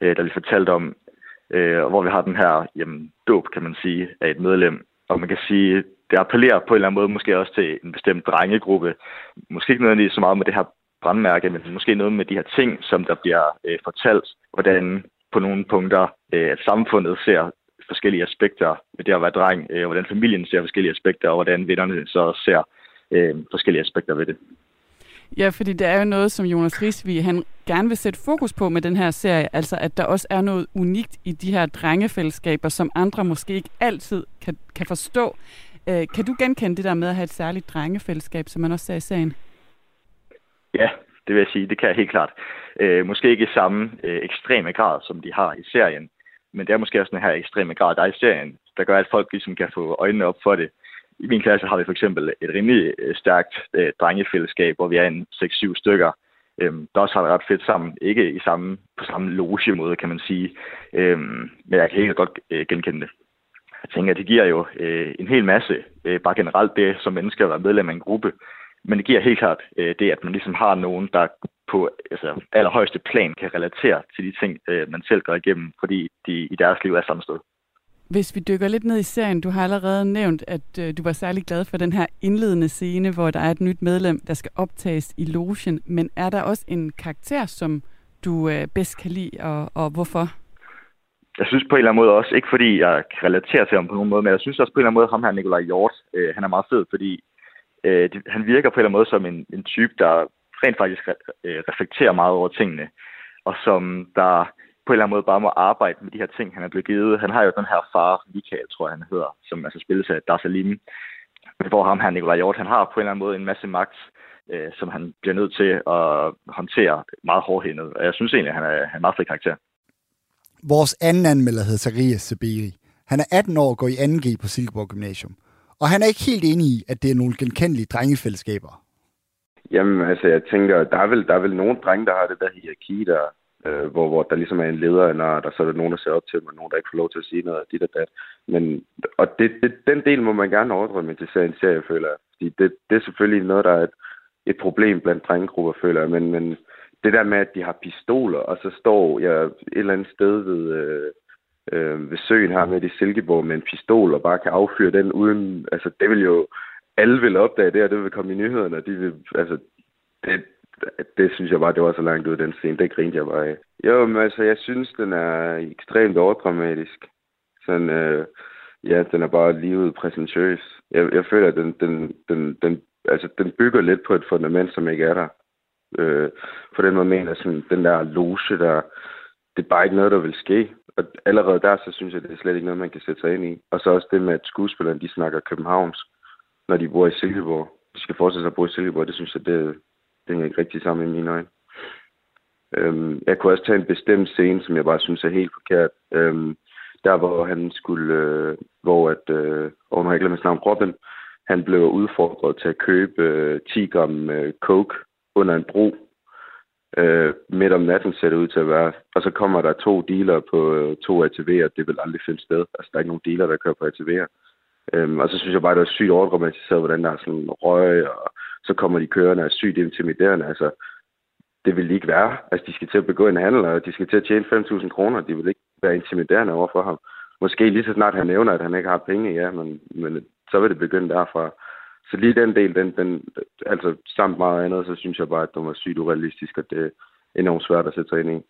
øh, der vi fortalt om, øh, hvor vi har den her jamen, dåb, kan man sige, af et medlem. Og man kan sige, det appellerer på en eller anden måde måske også til en bestemt drengegruppe. Måske ikke nødvendigvis så meget med det her brandmærke, men måske noget med de her ting, som der bliver øh, fortalt, hvordan på nogle punkter, øh, at samfundet ser forskellige aspekter ved det at være dreng, øh, hvordan familien ser forskellige aspekter, og hvordan vennerne så ser øh, forskellige aspekter ved det. Ja, fordi det er jo noget, som Jonas Risvig, han gerne vil sætte fokus på med den her serie, altså at der også er noget unikt i de her drengefællesskaber, som andre måske ikke altid kan, kan forstå. Øh, kan du genkende det der med at have et særligt drengefællesskab, som man også ser i serien? Ja, det vil jeg sige, det kan jeg helt klart. Øh, måske ikke i samme øh, ekstreme grad, som de har i serien, men det er måske også den her ekstreme grad, der er i serien, der gør, at folk ligesom kan få øjnene op for det. I min klasse har vi for eksempel et rimelig øh, stærkt øh, drengefællesskab, hvor vi er en 6-7 stykker, øhm, der også har det ret fedt sammen. Ikke i samme, på samme loge måde, kan man sige. Øhm, men jeg kan helt godt øh, genkende det. Jeg tænker, at det giver jo øh, en hel masse, øh, bare generelt det som mennesker at være medlem af en gruppe. Men det giver helt klart øh, det, at man ligesom har nogen, der på altså, allerhøjeste plan kan relatere til de ting, øh, man selv går igennem, fordi de i deres liv er samme sted. Hvis vi dykker lidt ned i serien, du har allerede nævnt, at øh, du var særlig glad for den her indledende scene, hvor der er et nyt medlem, der skal optages i logen. Men er der også en karakter, som du øh, bedst kan lide, og, og hvorfor? Jeg synes på en eller anden måde også, ikke fordi jeg kan relatere til ham på nogen måde, men jeg synes også på en eller anden måde, ham her Nikolaj Hjort, øh, han er meget fed, fordi øh, det, han virker på en eller anden måde som en, en type, der rent faktisk re, øh, reflekterer meget over tingene, og som der på en eller anden måde bare må arbejde med de her ting, han er blevet givet. Han har jo den her far, Michael, tror jeg, han hedder, som altså spilles af Dar Salim, hvor ham her, Nikolaj Hjort, han har på en eller anden måde en masse magt, øh, som han bliver nødt til at håndtere meget hårdhændet. Og jeg synes egentlig, at han er, han er en meget fed karakter. Vores anden anmelder hedder Zacharias Sabiri. Han er 18 år og går i 2G på Silkeborg Gymnasium. Og han er ikke helt enig i, at det er nogle genkendelige drengefællesskaber. Jamen, altså, jeg tænker, der er vel, der er vel nogle drenge, der har det der hierarki, der, øh, hvor, hvor der ligesom er en leder, eller der så er der nogen, der ser op til dem, og nogen, der ikke får lov til at sige noget dit og dat. Men, og det, det, den del må man gerne overdrømme til en serie, føler jeg. Fordi det, det er selvfølgelig noget, der er et, et problem blandt drengegrupper, føler jeg. Men, men det der med, at de har pistoler, og så står jeg et eller andet sted ved, øh, øh, ved søen her med i Silkeborg med en pistol, og bare kan affyre den uden... Altså, det vil jo... Alle vil opdage det, og det vil komme i nyhederne, og de vil... Altså, det, det synes jeg bare, det var så langt ud den scene. Det grinte jeg bare af. Jo, men altså, jeg synes, den er ekstremt overdramatisk. Sådan, øh, ja, den er bare livet præsentøs. Jeg, jeg føler, at den, den, den, den, altså, den bygger lidt på et fundament, som ikke er der. Øh, på den måde mener sådan, den der loge, der, det er bare ikke noget, der vil ske. Og allerede der, så synes jeg, det er slet ikke noget, man kan sætte sig ind i. Og så også det med, at skuespillerne, de snakker københavns, når de bor i Silkeborg. De skal fortsætte sig at bo i Silkeborg, det synes jeg, det, det hænger ikke rigtig sammen i mine øjne. Øhm, jeg kunne også tage en bestemt scene, som jeg bare synes er helt forkert. Øhm, der hvor han skulle, øh, hvor at, øh, og nu har jeg glemt navn, Robin, han blev udfordret til at købe øh, 10 gram øh, coke under en bro. Øh, midt om natten ser det ud til at være. Og så kommer der to dealer på øh, to ATV'er. Det vil aldrig finde sted. Altså, der er ikke nogen dealer, der kører på ATV'er. Øhm, og så synes jeg bare, det var sygt overdramatiseret, hvordan der er sådan røg, og så kommer de kørende og er sygt intimiderende. Altså, det vil de ikke være. Altså, de skal til at begå en handel, og de skal til at tjene 5.000 kroner. De vil ikke være intimiderende overfor ham. Måske lige så snart han nævner, at han ikke har penge, ja, men, men så vil det begynde derfra. Så lige den del, den, den, altså samt meget andet, så synes jeg bare, at den var sygt urealistisk, og det er enormt svært at sætte sig ind i.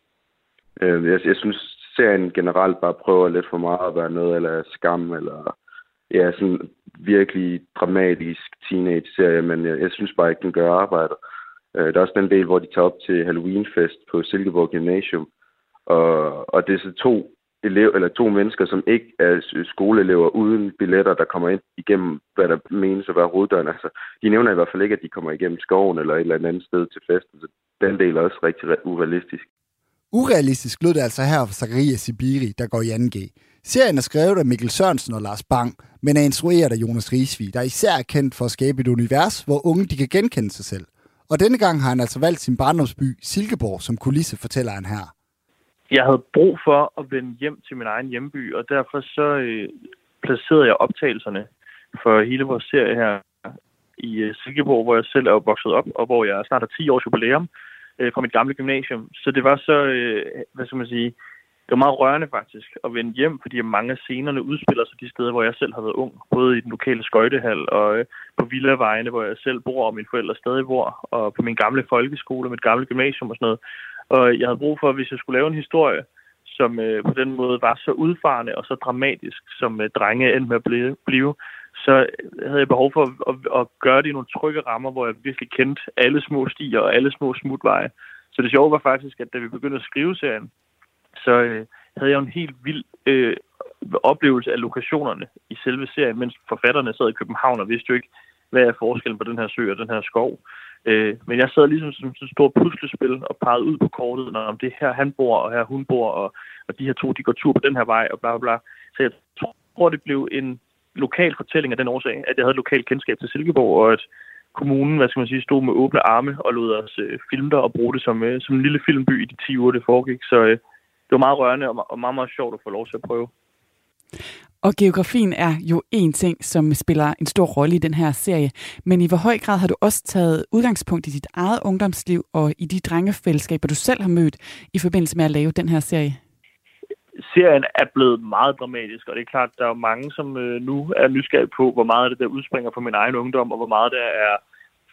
Øh, jeg, jeg synes, serien generelt bare prøver lidt for meget at være noget eller skam, eller ja, sådan virkelig dramatisk teenage-serie, men jeg, jeg synes bare ikke, den gør arbejdet. Øh, der er også den del, hvor de tager op til Halloween-fest på Silkeborg Gymnasium, og, og det er så to elev, eller to mennesker, som ikke er skoleelever uden billetter, der kommer ind igennem, hvad der menes at være hoveddøren. Altså, de nævner i hvert fald ikke, at de kommer igennem skoven eller et eller andet sted til festen. Så den del er også rigtig urealistisk. Urealistisk lød det altså her for Zakaria Sibiri, der går i 2G. Serien er skrevet af Mikkel Sørensen og Lars Bang, men er instrueret af Jonas Risvig, der især er kendt for at skabe et univers, hvor unge de kan genkende sig selv. Og denne gang har han altså valgt sin barndomsby Silkeborg som kulisse, fortæller han her. Jeg havde brug for at vende hjem til min egen hjemby, og derfor så øh, placerede jeg optagelserne for hele vores serie her i øh, Silkeborg, hvor jeg selv er vokset op, og hvor jeg snart har 10 års jubilæum øh, fra mit gamle gymnasium. Så det var så, øh, hvad skal man sige, det var meget rørende faktisk at vende hjem, fordi mange af scenerne udspiller sig de steder, hvor jeg selv har været ung. Både i den lokale skøjtehal og øh, på Villavejene, hvor jeg selv bor, og mine forældre stadig bor, og på min gamle folkeskole og mit gamle gymnasium og sådan noget. Og jeg havde brug for, hvis jeg skulle lave en historie, som øh, på den måde var så udfarende og så dramatisk, som øh, drenge endte med at blive, blive, så havde jeg behov for at, at, at gøre det i nogle trygge rammer, hvor jeg virkelig kendte alle små stier og alle små smutveje. Så det sjove var faktisk, at da vi begyndte at skrive serien, så øh, havde jeg en helt vild øh, oplevelse af lokationerne i selve serien, mens forfatterne sad i København og vidste jo ikke, hvad er forskellen på den her sø og den her skov. Øh, men jeg sad ligesom som et stort puslespil og pegede ud på kortet, når om det her han bor, og her hun bor, og, og de her to, de går tur på den her vej, og bla bla bla. Så jeg tror, det blev en lokal fortælling af den årsag, at jeg havde et lokalt kendskab til Silkeborg, og at kommunen, hvad skal man sige, stod med åbne arme og lod os øh, filme der og bruge det som, øh, som en lille filmby i de 10 uger, det foregik. Så øh, det var meget rørende og, og meget, meget sjovt at få lov til at prøve. Og geografien er jo en ting, som spiller en stor rolle i den her serie. Men i hvor høj grad har du også taget udgangspunkt i dit eget ungdomsliv og i de drengefællesskaber, du selv har mødt i forbindelse med at lave den her serie? Serien er blevet meget dramatisk, og det er klart, at der er mange, som øh, nu er nysgerrige på, hvor meget det der udspringer fra min egen ungdom, og hvor meget der er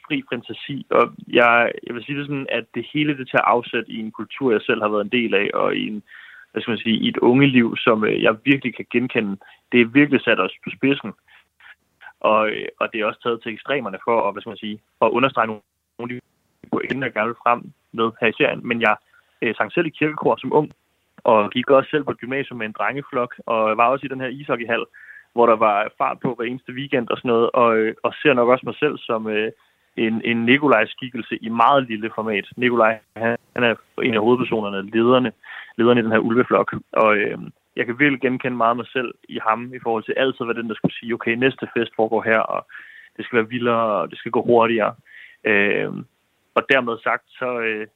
fri fantasi. Og jeg, jeg vil sige det sådan, at det hele det tager afsæt i en kultur, jeg selv har været en del af, og i en hvad skal man sige, i et unge liv, som øh, jeg virkelig kan genkende. Det er virkelig sat os på spidsen. Og, øh, og det er også taget til ekstremerne for at, hvad skal man sige, for at understrege nogle af de pointer, jeg gerne vil frem med her i serien. Men jeg øh, sang selv i kirkekor som ung, og gik også selv på gymnasium med en drengeflok, og var også i den her ishockeyhal, hvor der var fart på hver eneste weekend og sådan noget, og, øh, og ser nok også mig selv som øh, en, en Nikolaj-skikkelse i meget lille format. Nikolaj, han, han er en af hovedpersonerne, lederne, lederne i den her ulveflok, og øh, jeg kan virkelig genkende meget mig selv i ham i forhold til altid, hvad den der skulle sige, okay, næste fest foregår her, og det skal være vildere, og det skal gå hurtigere. Øh, og dermed sagt, så øh,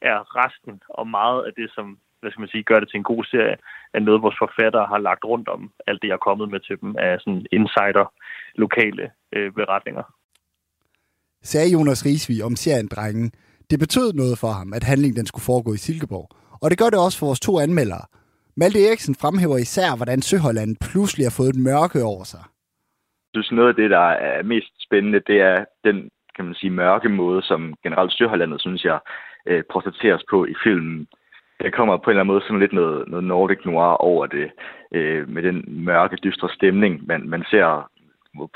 er resten og meget af det, som hvad skal man sige, gør det til en god serie, er noget, vores forfattere har lagt rundt om alt det, jeg er kommet med til dem, af sådan insider, lokale øh, beretninger sagde Jonas Risvig om serien Drengen. Det betød noget for ham, at handlingen den skulle foregå i Silkeborg. Og det gør det også for vores to anmeldere. Malte Eriksen fremhæver især, hvordan Søholland pludselig har fået et mørke over sig. Jeg synes, noget af det, der er mest spændende, det er den kan man sige, mørke måde, som generelt Søhollandet, synes jeg, øh, portrætteres på i filmen. Der kommer på en eller anden måde sådan lidt noget, noget Nordic Noir over det, øh, med den mørke, dystre stemning, man, man ser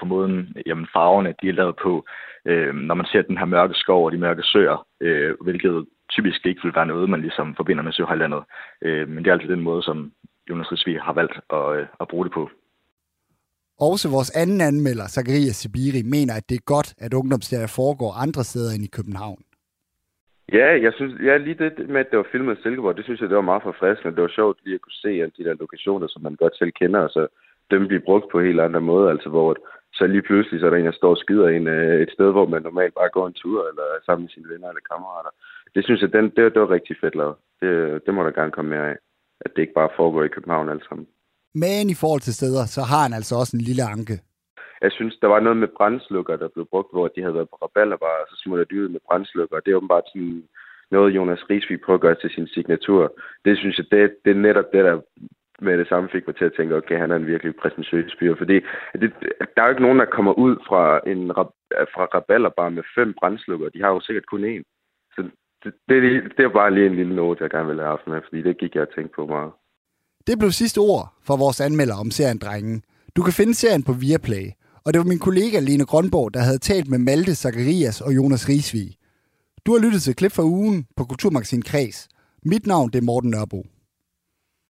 på måden, jamen farverne, de er lavet på, øh, når man ser den her mørke skov og de mørke søer, øh, hvilket typisk ikke vil være noget, man ligesom forbinder med Søhøjlandet. Øh, men det er altid den måde, som Jonas Rigsvig har valgt at, øh, at bruge det på. Også vores anden anmelder, Zacharias Sibiri, mener, at det er godt, at ungdomsserier foregår andre steder end i København. Ja, jeg synes, ja, lige det med, at det var filmet i Silkeborg, det synes jeg, det var meget forfriskende. Det var sjovt lige at kunne se alle de der lokationer, som man godt selv kender, og så dem blive brugt på helt andre måder, altså hvor så lige pludselig så er der en, der står og skider en øh, et sted, hvor man normalt bare går en tur, eller er sammen med sine venner eller kammerater. Det synes jeg, den, det, det var rigtig fedt lavet. Det, det må der gerne komme mere af. At det ikke bare foregår i København alt sammen. Men i forhold til steder, så har han altså også en lille anke. Jeg synes, der var noget med brændslukker, der blev brugt, hvor de havde været på rabalderbar, og så smutter de ud med brændslukker. Det er åbenbart sådan noget, Jonas at gøre til sin signatur. Det synes jeg, det, det er netop det, der med det samme fik mig til at tænke, okay, han er en virkelig præsentøs fyr, fordi det, der er jo ikke nogen, der kommer ud fra en fra rabalderbar med fem brændslukker. De har jo sikkert kun én. Så det, det, det er bare lige en lille note, jeg gerne vil have haft med, fordi det gik jeg at tænke på meget. Det blev sidste ord for vores anmelder om serien Drengen. Du kan finde serien på Viaplay, og det var min kollega Lene Grønborg, der havde talt med Malte Zacharias og Jonas Risvig. Du har lyttet til klip fra ugen på Kulturmagasin Kreds. Mit navn det er Morten Nørbo.